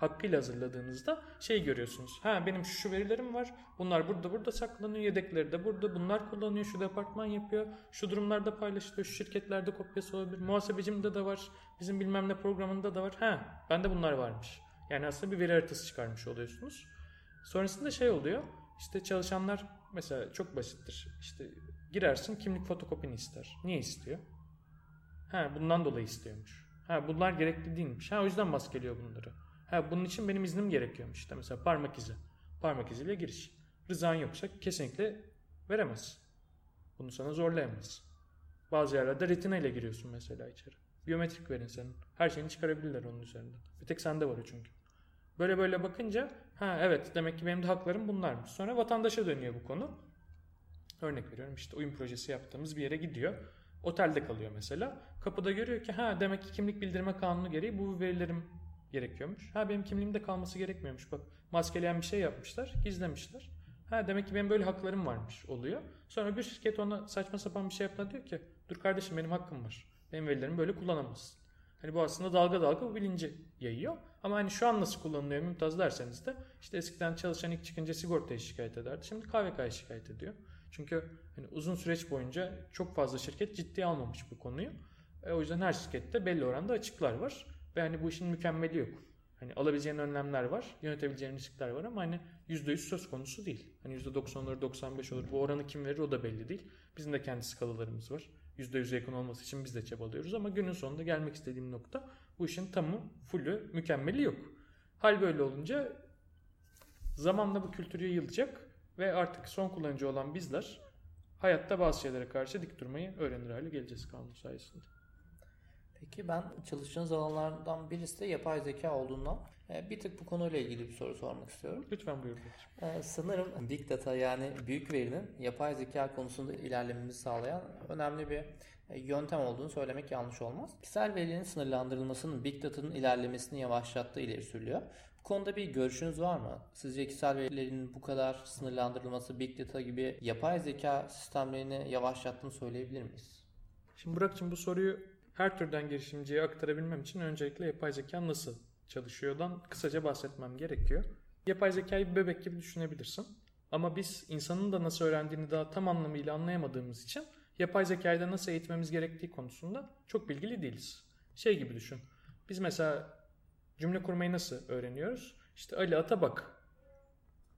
hakkıyla hazırladığınızda şey görüyorsunuz. Ha benim şu, şu verilerim var. Bunlar burada burada saklanıyor. Yedekleri de burada. Bunlar kullanıyor. Şu departman yapıyor. Şu durumlarda paylaşılıyor. Şu şirketlerde kopyası olabilir. Muhasebecimde de var. Bizim bilmem ne programında da var. Ha bende bunlar varmış. Yani aslında bir veri haritası çıkarmış oluyorsunuz. Sonrasında şey oluyor. İşte çalışanlar mesela çok basittir. İşte Girersin kimlik fotokopini ister. Niye istiyor? Ha bundan dolayı istiyormuş. Ha bunlar gerekli değilmiş. Ha o yüzden maskeliyor bunları. Ha bunun için benim iznim gerekiyormuş. İşte mesela parmak izi. Parmak iziyle giriş. Rızan yoksa kesinlikle veremez. Bunu sana zorlayamaz. Bazı yerlerde retina ile giriyorsun mesela içeri. Biyometrik verin senin. Her şeyini çıkarabilirler onun üzerinden. Bir tek sende var çünkü. Böyle böyle bakınca ha evet demek ki benim de haklarım bunlarmış. Sonra vatandaşa dönüyor bu konu. Örnek veriyorum işte oyun projesi yaptığımız bir yere gidiyor. Otelde kalıyor mesela. Kapıda görüyor ki ha demek ki kimlik bildirme kanunu gereği bu verilerim gerekiyormuş. Ha benim kimliğimde kalması gerekmiyormuş. Bak maskeleyen bir şey yapmışlar, gizlemişler. Ha demek ki benim böyle haklarım varmış oluyor. Sonra bir şirket ona saçma sapan bir şey yaptığında diyor ki dur kardeşim benim hakkım var. Benim verilerimi böyle kullanamazsın. Hani bu aslında dalga dalga bu bilinci yayıyor. Ama hani şu an nasıl kullanılıyor Mümtaz derseniz de işte eskiden çalışan ilk çıkınca sigortaya şikayet ederdi. Şimdi KVK'ya şikayet ediyor. Çünkü hani uzun süreç boyunca çok fazla şirket ciddiye almamış bu konuyu. E, o yüzden her şirkette belli oranda açıklar var. Ve hani bu işin mükemmeli yok. Hani alabileceğin önlemler var, yönetebileceğin riskler var ama hani %100 söz konusu değil. Hani %90 olur, 95 olur. Bu oranı kim verir o da belli değil. Bizim de kendi skalalarımız var. %100'e yakın olması için biz de çabalıyoruz ama günün sonunda gelmek istediğim nokta bu işin tamı, fullü, mükemmeli yok. Hal böyle olunca zamanla bu kültür yayılacak ve artık son kullanıcı olan bizler hayatta bazı şeylere karşı dik durmayı öğrenir hale geleceğiz kanun sayesinde. Peki ben çalıştığınız alanlardan birisi de yapay zeka olduğundan e, bir tık bu konuyla ilgili bir soru sormak istiyorum. Lütfen buyurun. Ee, sanırım Big Data yani büyük verinin yapay zeka konusunda ilerlememizi sağlayan önemli bir e, yöntem olduğunu söylemek yanlış olmaz. Kişisel verilerin sınırlandırılmasının Big Data'nın ilerlemesini yavaşlattığı ileri sürülüyor. Bu konuda bir görüşünüz var mı? Sizce kişisel verilerin bu kadar sınırlandırılması Big Data gibi yapay zeka sistemlerini yavaşlattığını söyleyebilir miyiz? Şimdi Burak'cığım bu soruyu her türden girişimciye aktarabilmem için öncelikle yapay zeka nasıl çalışıyordan kısaca bahsetmem gerekiyor. Yapay zekayı bir bebek gibi düşünebilirsin. Ama biz insanın da nasıl öğrendiğini daha tam anlamıyla anlayamadığımız için yapay zekayı da nasıl eğitmemiz gerektiği konusunda çok bilgili değiliz. Şey gibi düşün. Biz mesela cümle kurmayı nasıl öğreniyoruz? İşte Ali Atabak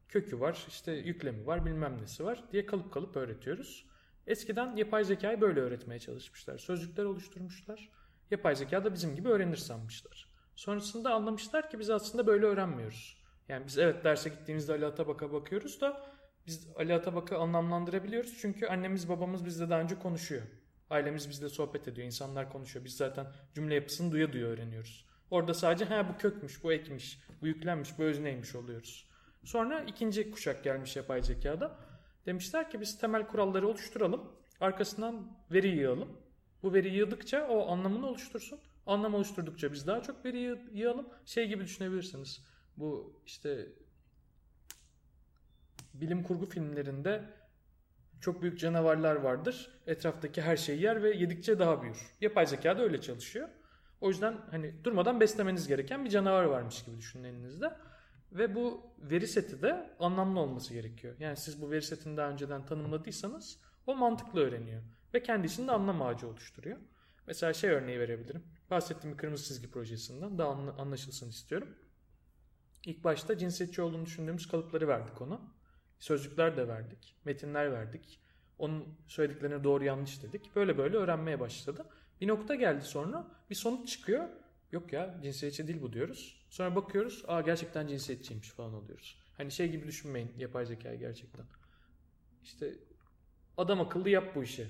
kökü var, işte yüklemi var, bilmem nesi var diye kalıp kalıp öğretiyoruz. Eskiden yapay zekayı böyle öğretmeye çalışmışlar. Sözcükler oluşturmuşlar. Yapay zeka da bizim gibi öğrenir sanmışlar. Sonrasında anlamışlar ki biz aslında böyle öğrenmiyoruz. Yani biz evet derse gittiğimizde Ali Atabak'a bakıyoruz da biz Ali Atabak'ı anlamlandırabiliyoruz. Çünkü annemiz babamız bizle daha önce konuşuyor. Ailemiz bizle sohbet ediyor. insanlar konuşuyor. Biz zaten cümle yapısını duya duya öğreniyoruz. Orada sadece ha bu kökmüş, bu ekmiş, bu yüklenmiş, bu özneymiş oluyoruz. Sonra ikinci kuşak gelmiş yapay zekada. Demişler ki biz temel kuralları oluşturalım. Arkasından veri yığalım. Bu veri yığdıkça o anlamını oluştursun. Anlam oluşturdukça biz daha çok veri yığalım. Şey gibi düşünebilirsiniz. Bu işte bilim kurgu filmlerinde çok büyük canavarlar vardır. Etraftaki her şeyi yer ve yedikçe daha büyür. Yapay zeka da öyle çalışıyor. O yüzden hani durmadan beslemeniz gereken bir canavar varmış gibi düşünün elinizde. Ve bu veri seti de anlamlı olması gerekiyor. Yani siz bu veri setini daha önceden tanımladıysanız o mantıklı öğreniyor. Ve kendi içinde anlam ağacı oluşturuyor. Mesela şey örneği verebilirim. Bahsettiğim kırmızı çizgi projesinden daha anlaşılsın istiyorum. İlk başta cinsiyetçi olduğunu düşündüğümüz kalıpları verdik ona. Sözcükler de verdik. Metinler verdik. Onun söylediklerine doğru yanlış dedik. Böyle böyle öğrenmeye başladı. Bir nokta geldi sonra bir sonuç çıkıyor. Yok ya cinsiyetçi değil bu diyoruz. Sonra bakıyoruz aa gerçekten cinsiyetçiymiş falan oluyoruz. Hani şey gibi düşünmeyin yapay zekayı gerçekten. İşte adam akıllı yap bu işi.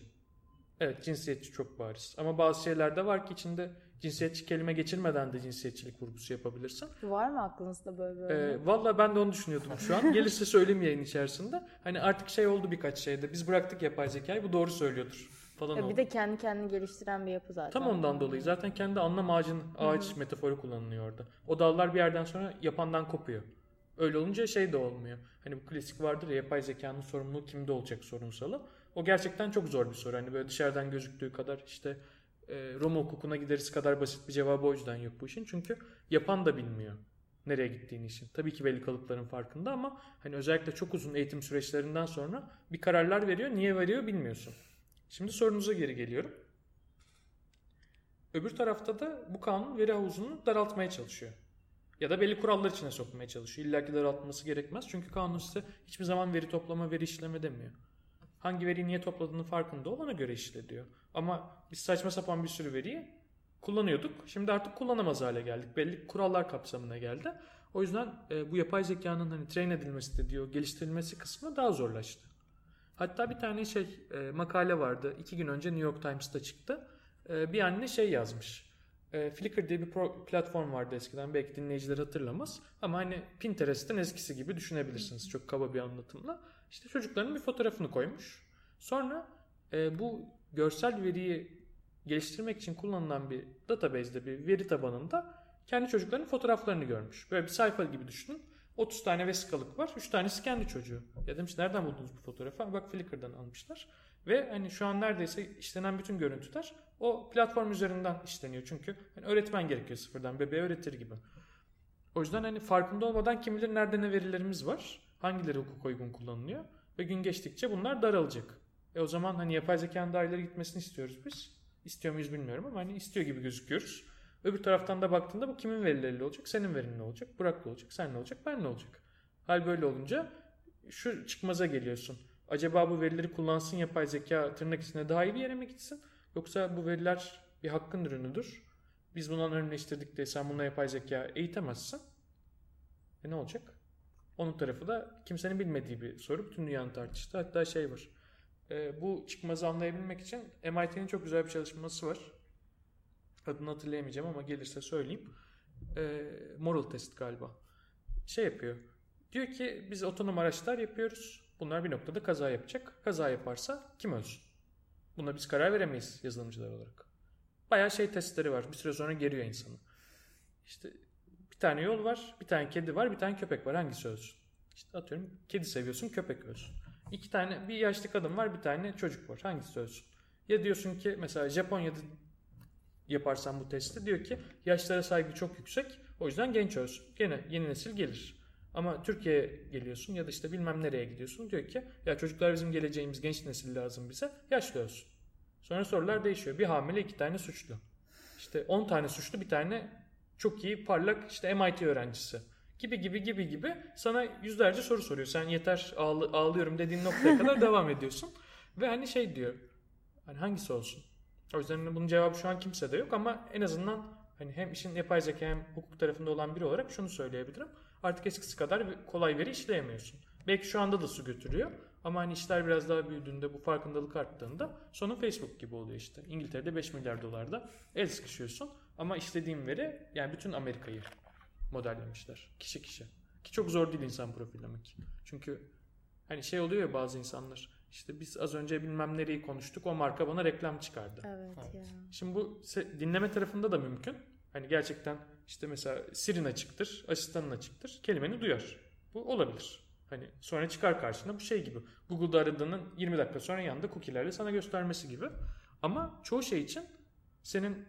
Evet cinsiyetçi çok bariz. Ama bazı şeyler de var ki içinde cinsiyetçi kelime geçirmeden de cinsiyetçilik vurgusu yapabilirsin. Var mı aklınızda böyle bir ee, Valla ben de onu düşünüyordum şu an. Gelirse söyleyeyim yayın içerisinde. Hani artık şey oldu birkaç şeyde. Biz bıraktık yapay zekayı bu doğru söylüyordur falan ya oldu. Bir de kendi kendini geliştiren bir yapı zaten. Tam ondan dolayı. Zaten kendi anlam ağacın ağaç Hı-hı. metaforu kullanılıyor orada. O dallar bir yerden sonra yapandan kopuyor. Öyle olunca şey de olmuyor. Hani bu klasik vardır ya yapay zekanın sorumluluğu kimde olacak sorunsalı. O gerçekten çok zor bir soru. Hani böyle dışarıdan gözüktüğü kadar işte e, Roma hukukuna gideriz kadar basit bir cevabı o yüzden yok bu işin. Çünkü yapan da bilmiyor nereye gittiğini için. Tabii ki belli kalıpların farkında ama hani özellikle çok uzun eğitim süreçlerinden sonra bir kararlar veriyor. Niye veriyor bilmiyorsun. Şimdi sorunuza geri geliyorum. Öbür tarafta da bu kanun veri havuzunu daraltmaya çalışıyor. Ya da belli kurallar içine sokmaya çalışıyor. İlla ki daraltması gerekmez. Çünkü kanun size hiçbir zaman veri toplama, veri işleme demiyor. hangi veriyi niye topladığını farkında ol ona göre işle diyor. Ama biz saçma sapan bir sürü veriyi kullanıyorduk. Şimdi artık kullanamaz hale geldik. Belli kurallar kapsamına geldi. O yüzden e, bu yapay zekanın hani train edilmesi de diyor geliştirilmesi kısmı daha zorlaştı. Hatta bir tane şey e, makale vardı. iki gün önce New York Times'ta çıktı. E, bir anne şey yazmış. E, Flickr diye bir pro- platform vardı eskiden. Belki dinleyiciler hatırlamaz. Ama hani Pinterest'in eskisi gibi düşünebilirsiniz. Çok kaba bir anlatımla. İşte çocukların bir fotoğrafını koymuş. Sonra e, bu görsel veriyi geliştirmek için kullanılan bir database'de bir veri tabanında kendi çocuklarının fotoğraflarını görmüş. Böyle bir sayfa gibi düşünün. 30 tane vesikalık var. 3 tanesi kendi çocuğu. Ya demiş nereden buldunuz bu fotoğrafı? Bak Flickr'dan almışlar. Ve hani şu an neredeyse işlenen bütün görüntüler o platform üzerinden işleniyor. Çünkü hani öğretmen gerekiyor sıfırdan. Bebeğe öğretir gibi. O yüzden hani farkında olmadan kim bilir nerede ne verilerimiz var. Hangileri hukuk uygun kullanılıyor. Ve gün geçtikçe bunlar daralacak. E o zaman hani yapay zekanın daha gitmesini istiyoruz biz. İstiyor muyuz bilmiyorum ama hani istiyor gibi gözüküyoruz. Öbür taraftan da baktığında bu kimin verileriyle olacak? Senin verin ne olacak? Burak ne olacak? Sen ne olacak? Ben ne olacak? Hal böyle olunca şu çıkmaza geliyorsun. Acaba bu verileri kullansın yapay zeka tırnak içinde daha iyi bir yere mi gitsin? Yoksa bu veriler bir hakkın ürünüdür. Biz bundan önleştirdik diye sen bununla yapay zeka eğitemezsin. E ne olacak? Onun tarafı da kimsenin bilmediği bir soru. Bütün dünyanın tartıştığı. Hatta şey var. E, bu çıkmazı anlayabilmek için MIT'nin çok güzel bir çalışması var. Adını hatırlayamayacağım ama gelirse söyleyeyim. E, moral test galiba. Şey yapıyor. Diyor ki biz otonom araçlar yapıyoruz. Bunlar bir noktada kaza yapacak. Kaza yaparsa kim ölsün? Buna biz karar veremeyiz yazılımcılar olarak. Bayağı şey testleri var. Bir süre sonra geriyor insanı. İşte bir tane yol var, bir tane kedi var, bir tane köpek var. Hangisi ölsün? İşte atıyorum kedi seviyorsun, köpek ölsün. İki tane bir yaşlı kadın var, bir tane çocuk var. Hangisi ölsün? Ya diyorsun ki mesela Japonya'da yaparsan bu testi diyor ki yaşlara saygı çok yüksek. O yüzden genç ölsün. Gene yeni nesil gelir. Ama Türkiye'ye geliyorsun ya da işte bilmem nereye gidiyorsun. Diyor ki ya çocuklar bizim geleceğimiz genç nesil lazım bize. Yaşlı ölsün. Sonra sorular değişiyor. Bir hamile iki tane suçlu. İşte 10 tane suçlu bir tane çok iyi parlak işte MIT öğrencisi. Gibi gibi gibi gibi sana yüzlerce soru soruyor. Sen yeter ağlı, ağlıyorum dediğin noktaya kadar devam ediyorsun. Ve hani şey diyor. Hani hangisi olsun? O yüzden hani bunun cevabı şu an kimsede yok ama en azından hani hem işin yapay zeka hem hukuk tarafında olan biri olarak şunu söyleyebilirim. Artık eskisi kadar kolay veri işleyemiyorsun. Belki şu anda da su götürüyor ama hani işler biraz daha büyüdüğünde bu farkındalık arttığında sonu Facebook gibi oluyor işte. İngiltere'de 5 milyar dolarda el sıkışıyorsun ama istediğim veri yani bütün Amerika'yı modellemişler kişi kişi. Ki çok zor değil insan profillemek. Çünkü hani şey oluyor ya bazı insanlar işte biz az önce bilmem nereyi konuştuk o marka bana reklam çıkardı. Evet, Evet. ya. Şimdi bu dinleme tarafında da mümkün. Hani gerçekten işte mesela Siri'nin açıktır, asistanın açıktır. Kelimeni duyar. Bu olabilir. Hani sonra çıkar karşına bu şey gibi. Google'da aradığının 20 dakika sonra yanında cookie'lerle sana göstermesi gibi. Ama çoğu şey için senin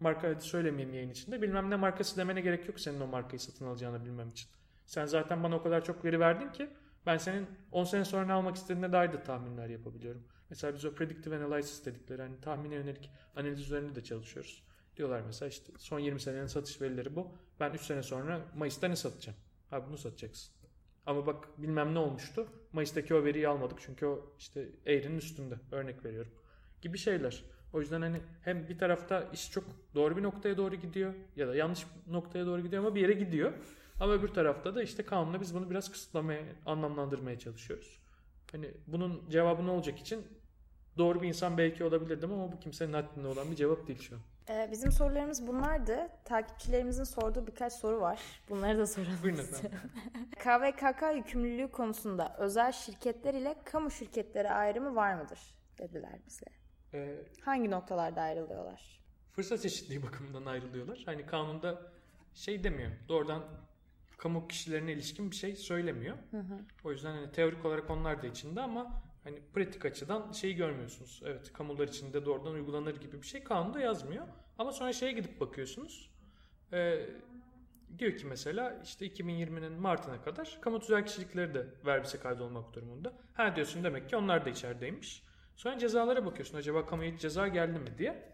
marka hadi söylemeyeyim yayın içinde. Bilmem ne markası demene gerek yok senin o markayı satın alacağını bilmem için. Sen zaten bana o kadar çok veri verdin ki ben senin 10 sene sonra ne almak istediğine dair de tahminler yapabiliyorum. Mesela biz o predictive analysis dedikleri hani tahmine yönelik analiz üzerinde de çalışıyoruz. Diyorlar mesela işte son 20 senenin satış verileri bu. Ben 3 sene sonra Mayıs'ta ne satacağım? Ha bunu satacaksın. Ama bak bilmem ne olmuştu. Mayıs'taki o veriyi almadık çünkü o işte eğrinin üstünde. Örnek veriyorum. Gibi şeyler. O yüzden hani hem bir tarafta iş çok doğru bir noktaya doğru gidiyor ya da yanlış noktaya doğru gidiyor ama bir yere gidiyor. Ama öbür tarafta da işte kanunla biz bunu biraz kısıtlamaya, anlamlandırmaya çalışıyoruz. Hani bunun cevabı ne olacak için doğru bir insan belki olabilirdim ama bu kimsenin haddinde olan bir cevap değil şu an. Ee, bizim sorularımız bunlardı. Takipçilerimizin sorduğu birkaç soru var. Bunları da soralım. Buyurun istiyorum. KVKK yükümlülüğü konusunda özel şirketler ile kamu şirketleri ayrımı var mıdır? Dediler bize. Ee, Hangi noktalarda ayrılıyorlar? fırsat eşitliği bakımından ayrılıyorlar. Hani kanunda şey demiyor. Doğrudan kamu kişilerine ilişkin bir şey söylemiyor. O yüzden hani teorik olarak onlar da içinde ama hani pratik açıdan şeyi görmüyorsunuz. Evet kamular içinde doğrudan uygulanır gibi bir şey kanunda yazmıyor. Ama sonra şeye gidip bakıyorsunuz. Ee, diyor ki mesela işte 2020'nin Mart'ına kadar kamu tüzel kişilikleri de verbise kaydolmak durumunda. Ha diyorsun demek ki onlar da içerideymiş. Sonra cezalara bakıyorsun. Acaba kamuya hiç ceza geldi mi diye.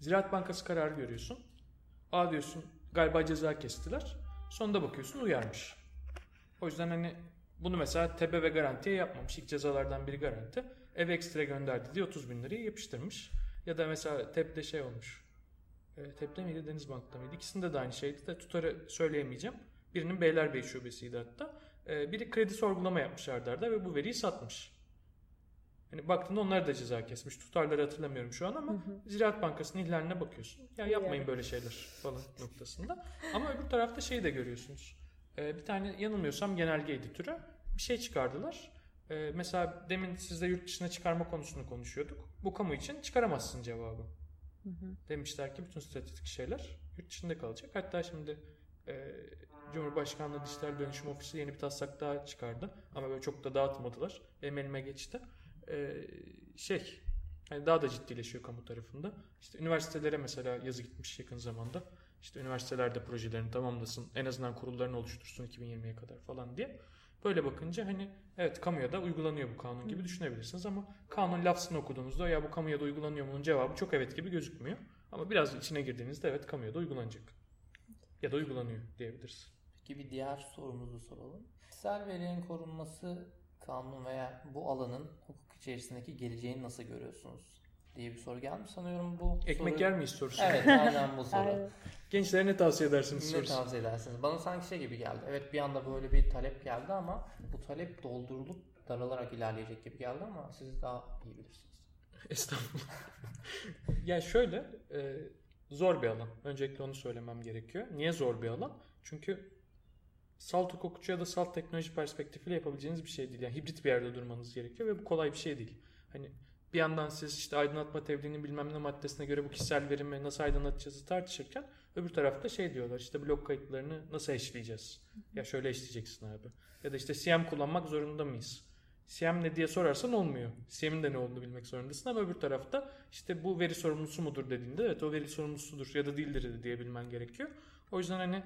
Ziraat Bankası kararı görüyorsun. A diyorsun galiba ceza kestiler. Sonunda bakıyorsun uyarmış. O yüzden hani Bunu mesela tebe ve garantiye yapmamış. İlk cezalardan biri garanti. Ev ekstra gönderdi diye 30 bin lirayı yapıştırmış. Ya da mesela TEP'te şey olmuş. E, TEP'te miydi Denizbank'ta mıydı? İkisinde de aynı şeydi de tutarı söyleyemeyeceğim. Birinin Beylerbeyi şubesiydi hatta. E, biri kredi sorgulama yapmış ardarda ve bu veriyi satmış. Hani baktığında onlar da ceza kesmiş. Tutarları hatırlamıyorum şu an ama hı hı. Ziraat Bankası'nın ihlaline bakıyorsun. Ya yapmayın böyle şeyler falan noktasında. Ama öbür tarafta şeyi de görüyorsunuz. Ee, bir tane yanılmıyorsam genelge editörü bir şey çıkardılar. Ee, mesela demin sizle yurt dışına çıkarma konusunu konuşuyorduk. Bu kamu için çıkaramazsın cevabı. Hı hı. Demişler ki bütün stratejik şeyler yurt dışında kalacak. Hatta şimdi e, Cumhurbaşkanlığı Dijital Dönüşüm Ofisi yeni bir taslak daha çıkardı. Ama böyle çok da dağıtmadılar. Benim elime geçti. Ee, şey yani daha da ciddileşiyor kamu tarafında. İşte üniversitelere mesela yazı gitmiş yakın zamanda. İşte üniversitelerde projelerini tamamlasın, en azından kurullarını oluştursun 2020'ye kadar falan diye. Böyle bakınca hani evet kamuya da uygulanıyor bu kanun gibi düşünebilirsiniz ama kanun lafzını okuduğunuzda ya bu kamuya da uygulanıyor bunun cevabı çok evet gibi gözükmüyor. Ama biraz içine girdiğinizde evet kamuya da uygulanacak. Ya da uygulanıyor diyebiliriz. Peki bir diğer sorumuzu soralım. Kişisel verilerin korunması kanun veya bu alanın hukuk içerisindeki geleceğini nasıl görüyorsunuz diye bir soru gelmiş. Sanıyorum bu Ekmek soru... yer miyiz sorusu. Evet aynen bu soru. Gençlere ne tavsiye edersiniz Ne sorusu. tavsiye edersiniz? Bana sanki şey gibi geldi. Evet bir anda böyle bir talep geldi ama bu talep doldurulup daralarak ilerleyecek gibi geldi ama siz daha iyi bilirsiniz. Estağfurullah. ya şöyle e, zor bir alan. Öncelikle onu söylemem gerekiyor. Niye zor bir alan? Çünkü salt hukukçu ya da salt teknoloji perspektifiyle yapabileceğiniz bir şey değil. Yani hibrit bir yerde durmanız gerekiyor ve bu kolay bir şey değil. Hani bir yandan siz işte aydınlatma tebliğinin bilmem ne maddesine göre bu kişisel verimi nasıl aydınlatacağızı tartışırken öbür tarafta şey diyorlar işte blok kayıtlarını nasıl eşleyeceğiz? Ya şöyle eşleyeceksin abi. Ya da işte CM kullanmak zorunda mıyız? CM ne diye sorarsan olmuyor. CM'in de ne olduğunu bilmek zorundasın ama öbür tarafta işte bu veri sorumlusu mudur dediğinde evet o veri sorumlusudur ya da değildir diye bilmen gerekiyor. O yüzden hani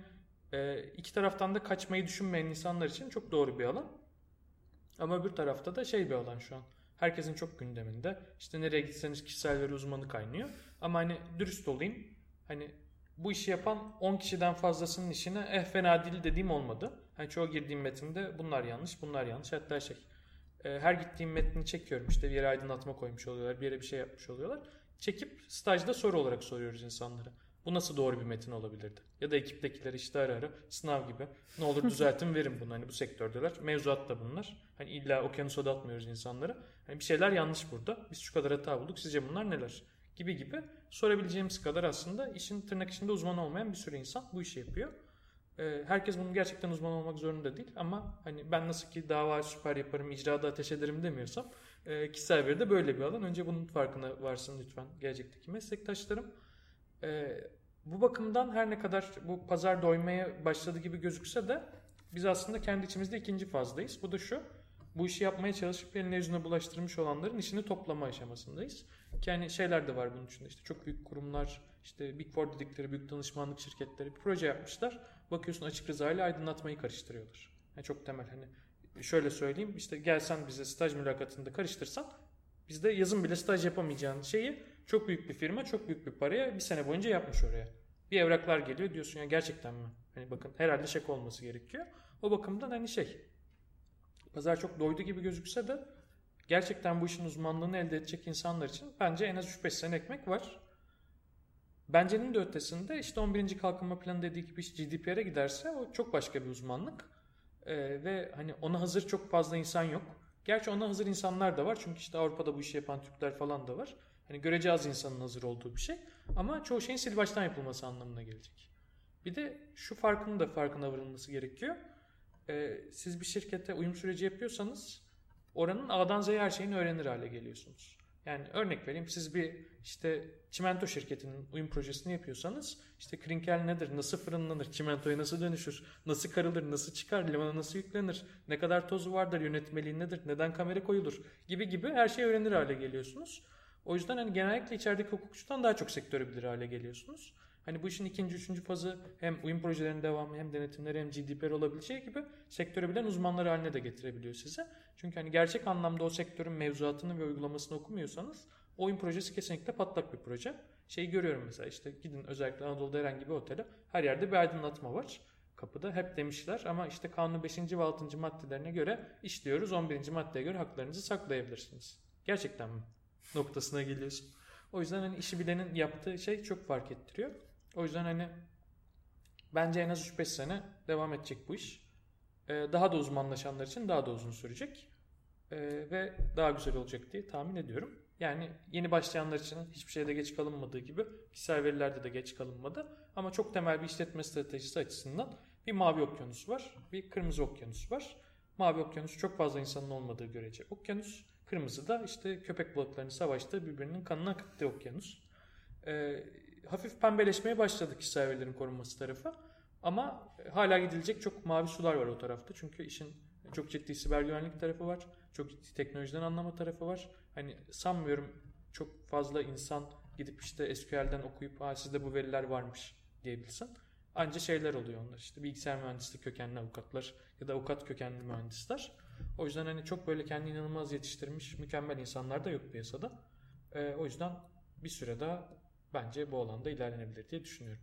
e, iki taraftan da kaçmayı düşünmeyen insanlar için çok doğru bir alan. Ama öbür tarafta da şey bir alan şu an. Herkesin çok gündeminde. İşte nereye gitseniz kişisel veri uzmanı kaynıyor. Ama hani dürüst olayım. Hani bu işi yapan 10 kişiden fazlasının işine eh fena değil dediğim olmadı. Hani çoğu girdiğim metinde bunlar yanlış, bunlar yanlış. Hatta şey e, her gittiğim metni çekiyorum. İşte bir yere aydınlatma koymuş oluyorlar, bir yere bir şey yapmış oluyorlar. Çekip stajda soru olarak soruyoruz insanlara. Bu nasıl doğru bir metin olabilirdi? Ya da ekiptekiler işte ara ara sınav gibi. Ne olur düzeltin verin bunu. Hani bu sektördeler. Mevzuat da bunlar. Hani illa okyanusa da atmıyoruz insanlara. Hani bir şeyler yanlış burada. Biz şu kadar hata bulduk. Sizce bunlar neler? Gibi gibi sorabileceğimiz kadar aslında işin tırnak içinde uzman olmayan bir sürü insan bu işi yapıyor. Ee, herkes bunun gerçekten uzman olmak zorunda değil ama hani ben nasıl ki dava süper yaparım, icrada ateş ederim demiyorsam e, kişisel veri de böyle bir alan. Önce bunun farkına varsın lütfen gelecekteki meslektaşlarım. E, bu bakımdan her ne kadar bu pazar doymaya başladı gibi gözükse de biz aslında kendi içimizde ikinci fazdayız. Bu da şu. Bu işi yapmaya çalışıp eline yüzüne bulaştırmış olanların işini toplama aşamasındayız. Yani şeyler de var bunun içinde. İşte çok büyük kurumlar, işte Big Four dedikleri büyük danışmanlık şirketleri bir proje yapmışlar. Bakıyorsun açık rıza ile aydınlatmayı karıştırıyorlar. Yani çok temel hani şöyle söyleyeyim işte gelsen bize staj mülakatında karıştırsan bizde yazın bile staj yapamayacağın şeyi çok büyük bir firma çok büyük bir paraya bir sene boyunca yapmış oraya. Bir evraklar geliyor diyorsun ya gerçekten mi? Hani bakın herhalde şaka olması gerekiyor. O bakımdan hani şey pazar çok doydu gibi gözükse de gerçekten bu işin uzmanlığını elde edecek insanlar için bence en az 3-5 sene ekmek var. Bence'nin de ötesinde işte 11. kalkınma planı dediği gibi iş GDPR'e giderse o çok başka bir uzmanlık. Ee, ve hani ona hazır çok fazla insan yok. Gerçi ona hazır insanlar da var. Çünkü işte Avrupa'da bu işi yapan Türkler falan da var. Hani görece az insanın hazır olduğu bir şey. Ama çoğu şeyin sil baştan yapılması anlamına gelecek. Bir de şu farkının da farkına varılması gerekiyor. Ee, siz bir şirkete uyum süreci yapıyorsanız oranın A'dan Z'ye her şeyini öğrenir hale geliyorsunuz. Yani örnek vereyim siz bir işte çimento şirketinin uyum projesini yapıyorsanız işte krinkel nedir, nasıl fırınlanır, çimentoya nasıl dönüşür, nasıl karılır, nasıl çıkar, limana nasıl yüklenir, ne kadar tozu vardır, yönetmeliği nedir, neden kamera koyulur gibi gibi her şeyi öğrenir hale geliyorsunuz. O yüzden hani genellikle içerideki hukukçudan daha çok sektörü bilir hale geliyorsunuz. Hani bu işin ikinci, üçüncü fazı hem uyum projelerinin devamı hem denetimleri hem GDPR olabileceği gibi sektörü bilen uzmanlar haline de getirebiliyor size. Çünkü hani gerçek anlamda o sektörün mevzuatını ve uygulamasını okumuyorsanız oyun projesi kesinlikle patlak bir proje. Şeyi görüyorum mesela işte gidin özellikle Anadolu'da herhangi bir otele her yerde bir aydınlatma var. kapıda hep demişler ama işte kanun 5. ve 6. maddelerine göre işliyoruz 11. maddeye göre haklarınızı saklayabilirsiniz. Gerçekten mi? Noktasına geliyorsun. O yüzden hani işi bilenin yaptığı şey çok fark ettiriyor. O yüzden hani bence en az 3-5 sene devam edecek bu iş. Ee, daha da uzmanlaşanlar için daha da uzun sürecek. Ee, ve daha güzel olacak diye tahmin ediyorum. Yani yeni başlayanlar için hiçbir şeyde geç kalınmadığı gibi kişisel verilerde de geç kalınmadı. Ama çok temel bir işletme stratejisi açısından bir mavi okyanus var, bir kırmızı okyanus var. Mavi okyanus çok fazla insanın olmadığı görece okyanus. Kırmızı da işte köpek balıklarının savaştığı birbirinin kanına akıttığı okyanus. Ee, hafif pembeleşmeye başladı kişisel verilerin korunması tarafı. Ama hala gidilecek çok mavi sular var o tarafta. Çünkü işin çok ciddi siber güvenlik tarafı var. Çok ciddi teknolojiden anlama tarafı var. Hani sanmıyorum çok fazla insan gidip işte SQL'den okuyup ha sizde bu veriler varmış diyebilsin. Anca şeyler oluyor onlar işte bilgisayar mühendisliği kökenli avukatlar ya da avukat kökenli mühendisler. O yüzden hani çok böyle kendi inanılmaz yetiştirmiş mükemmel insanlar da yok piyasada. Ee, o yüzden bir süre daha bence bu alanda ilerlenebilir diye düşünüyorum.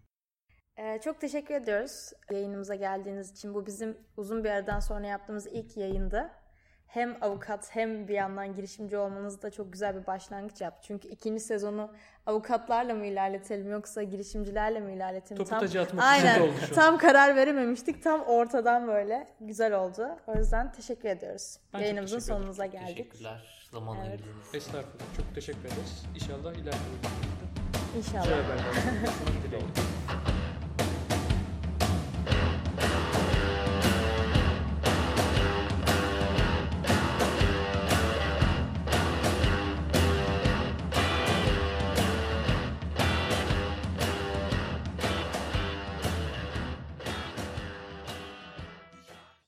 Ee, çok teşekkür ediyoruz yayınımıza geldiğiniz için. Bu bizim uzun bir aradan sonra yaptığımız ilk yayındı. Hem avukat hem bir yandan girişimci olmanız da çok güzel bir başlangıç yaptı. Çünkü ikinci sezonu avukatlarla mı ilerletelim yoksa girişimcilerle mi ilerletelim? Topu tam, tacı atmak aynen, oldu şu tam karar verememiştik. Tam ortadan böyle güzel oldu. O yüzden teşekkür ediyoruz. Ben Yayınımızın teşekkür ederim. sonumuza geldik. Teşekkürler zaman Evet. ayırdığınız. Estağfurullah. Çok teşekkür ederiz. İnşallah ileride İnşallah. dileğiyle.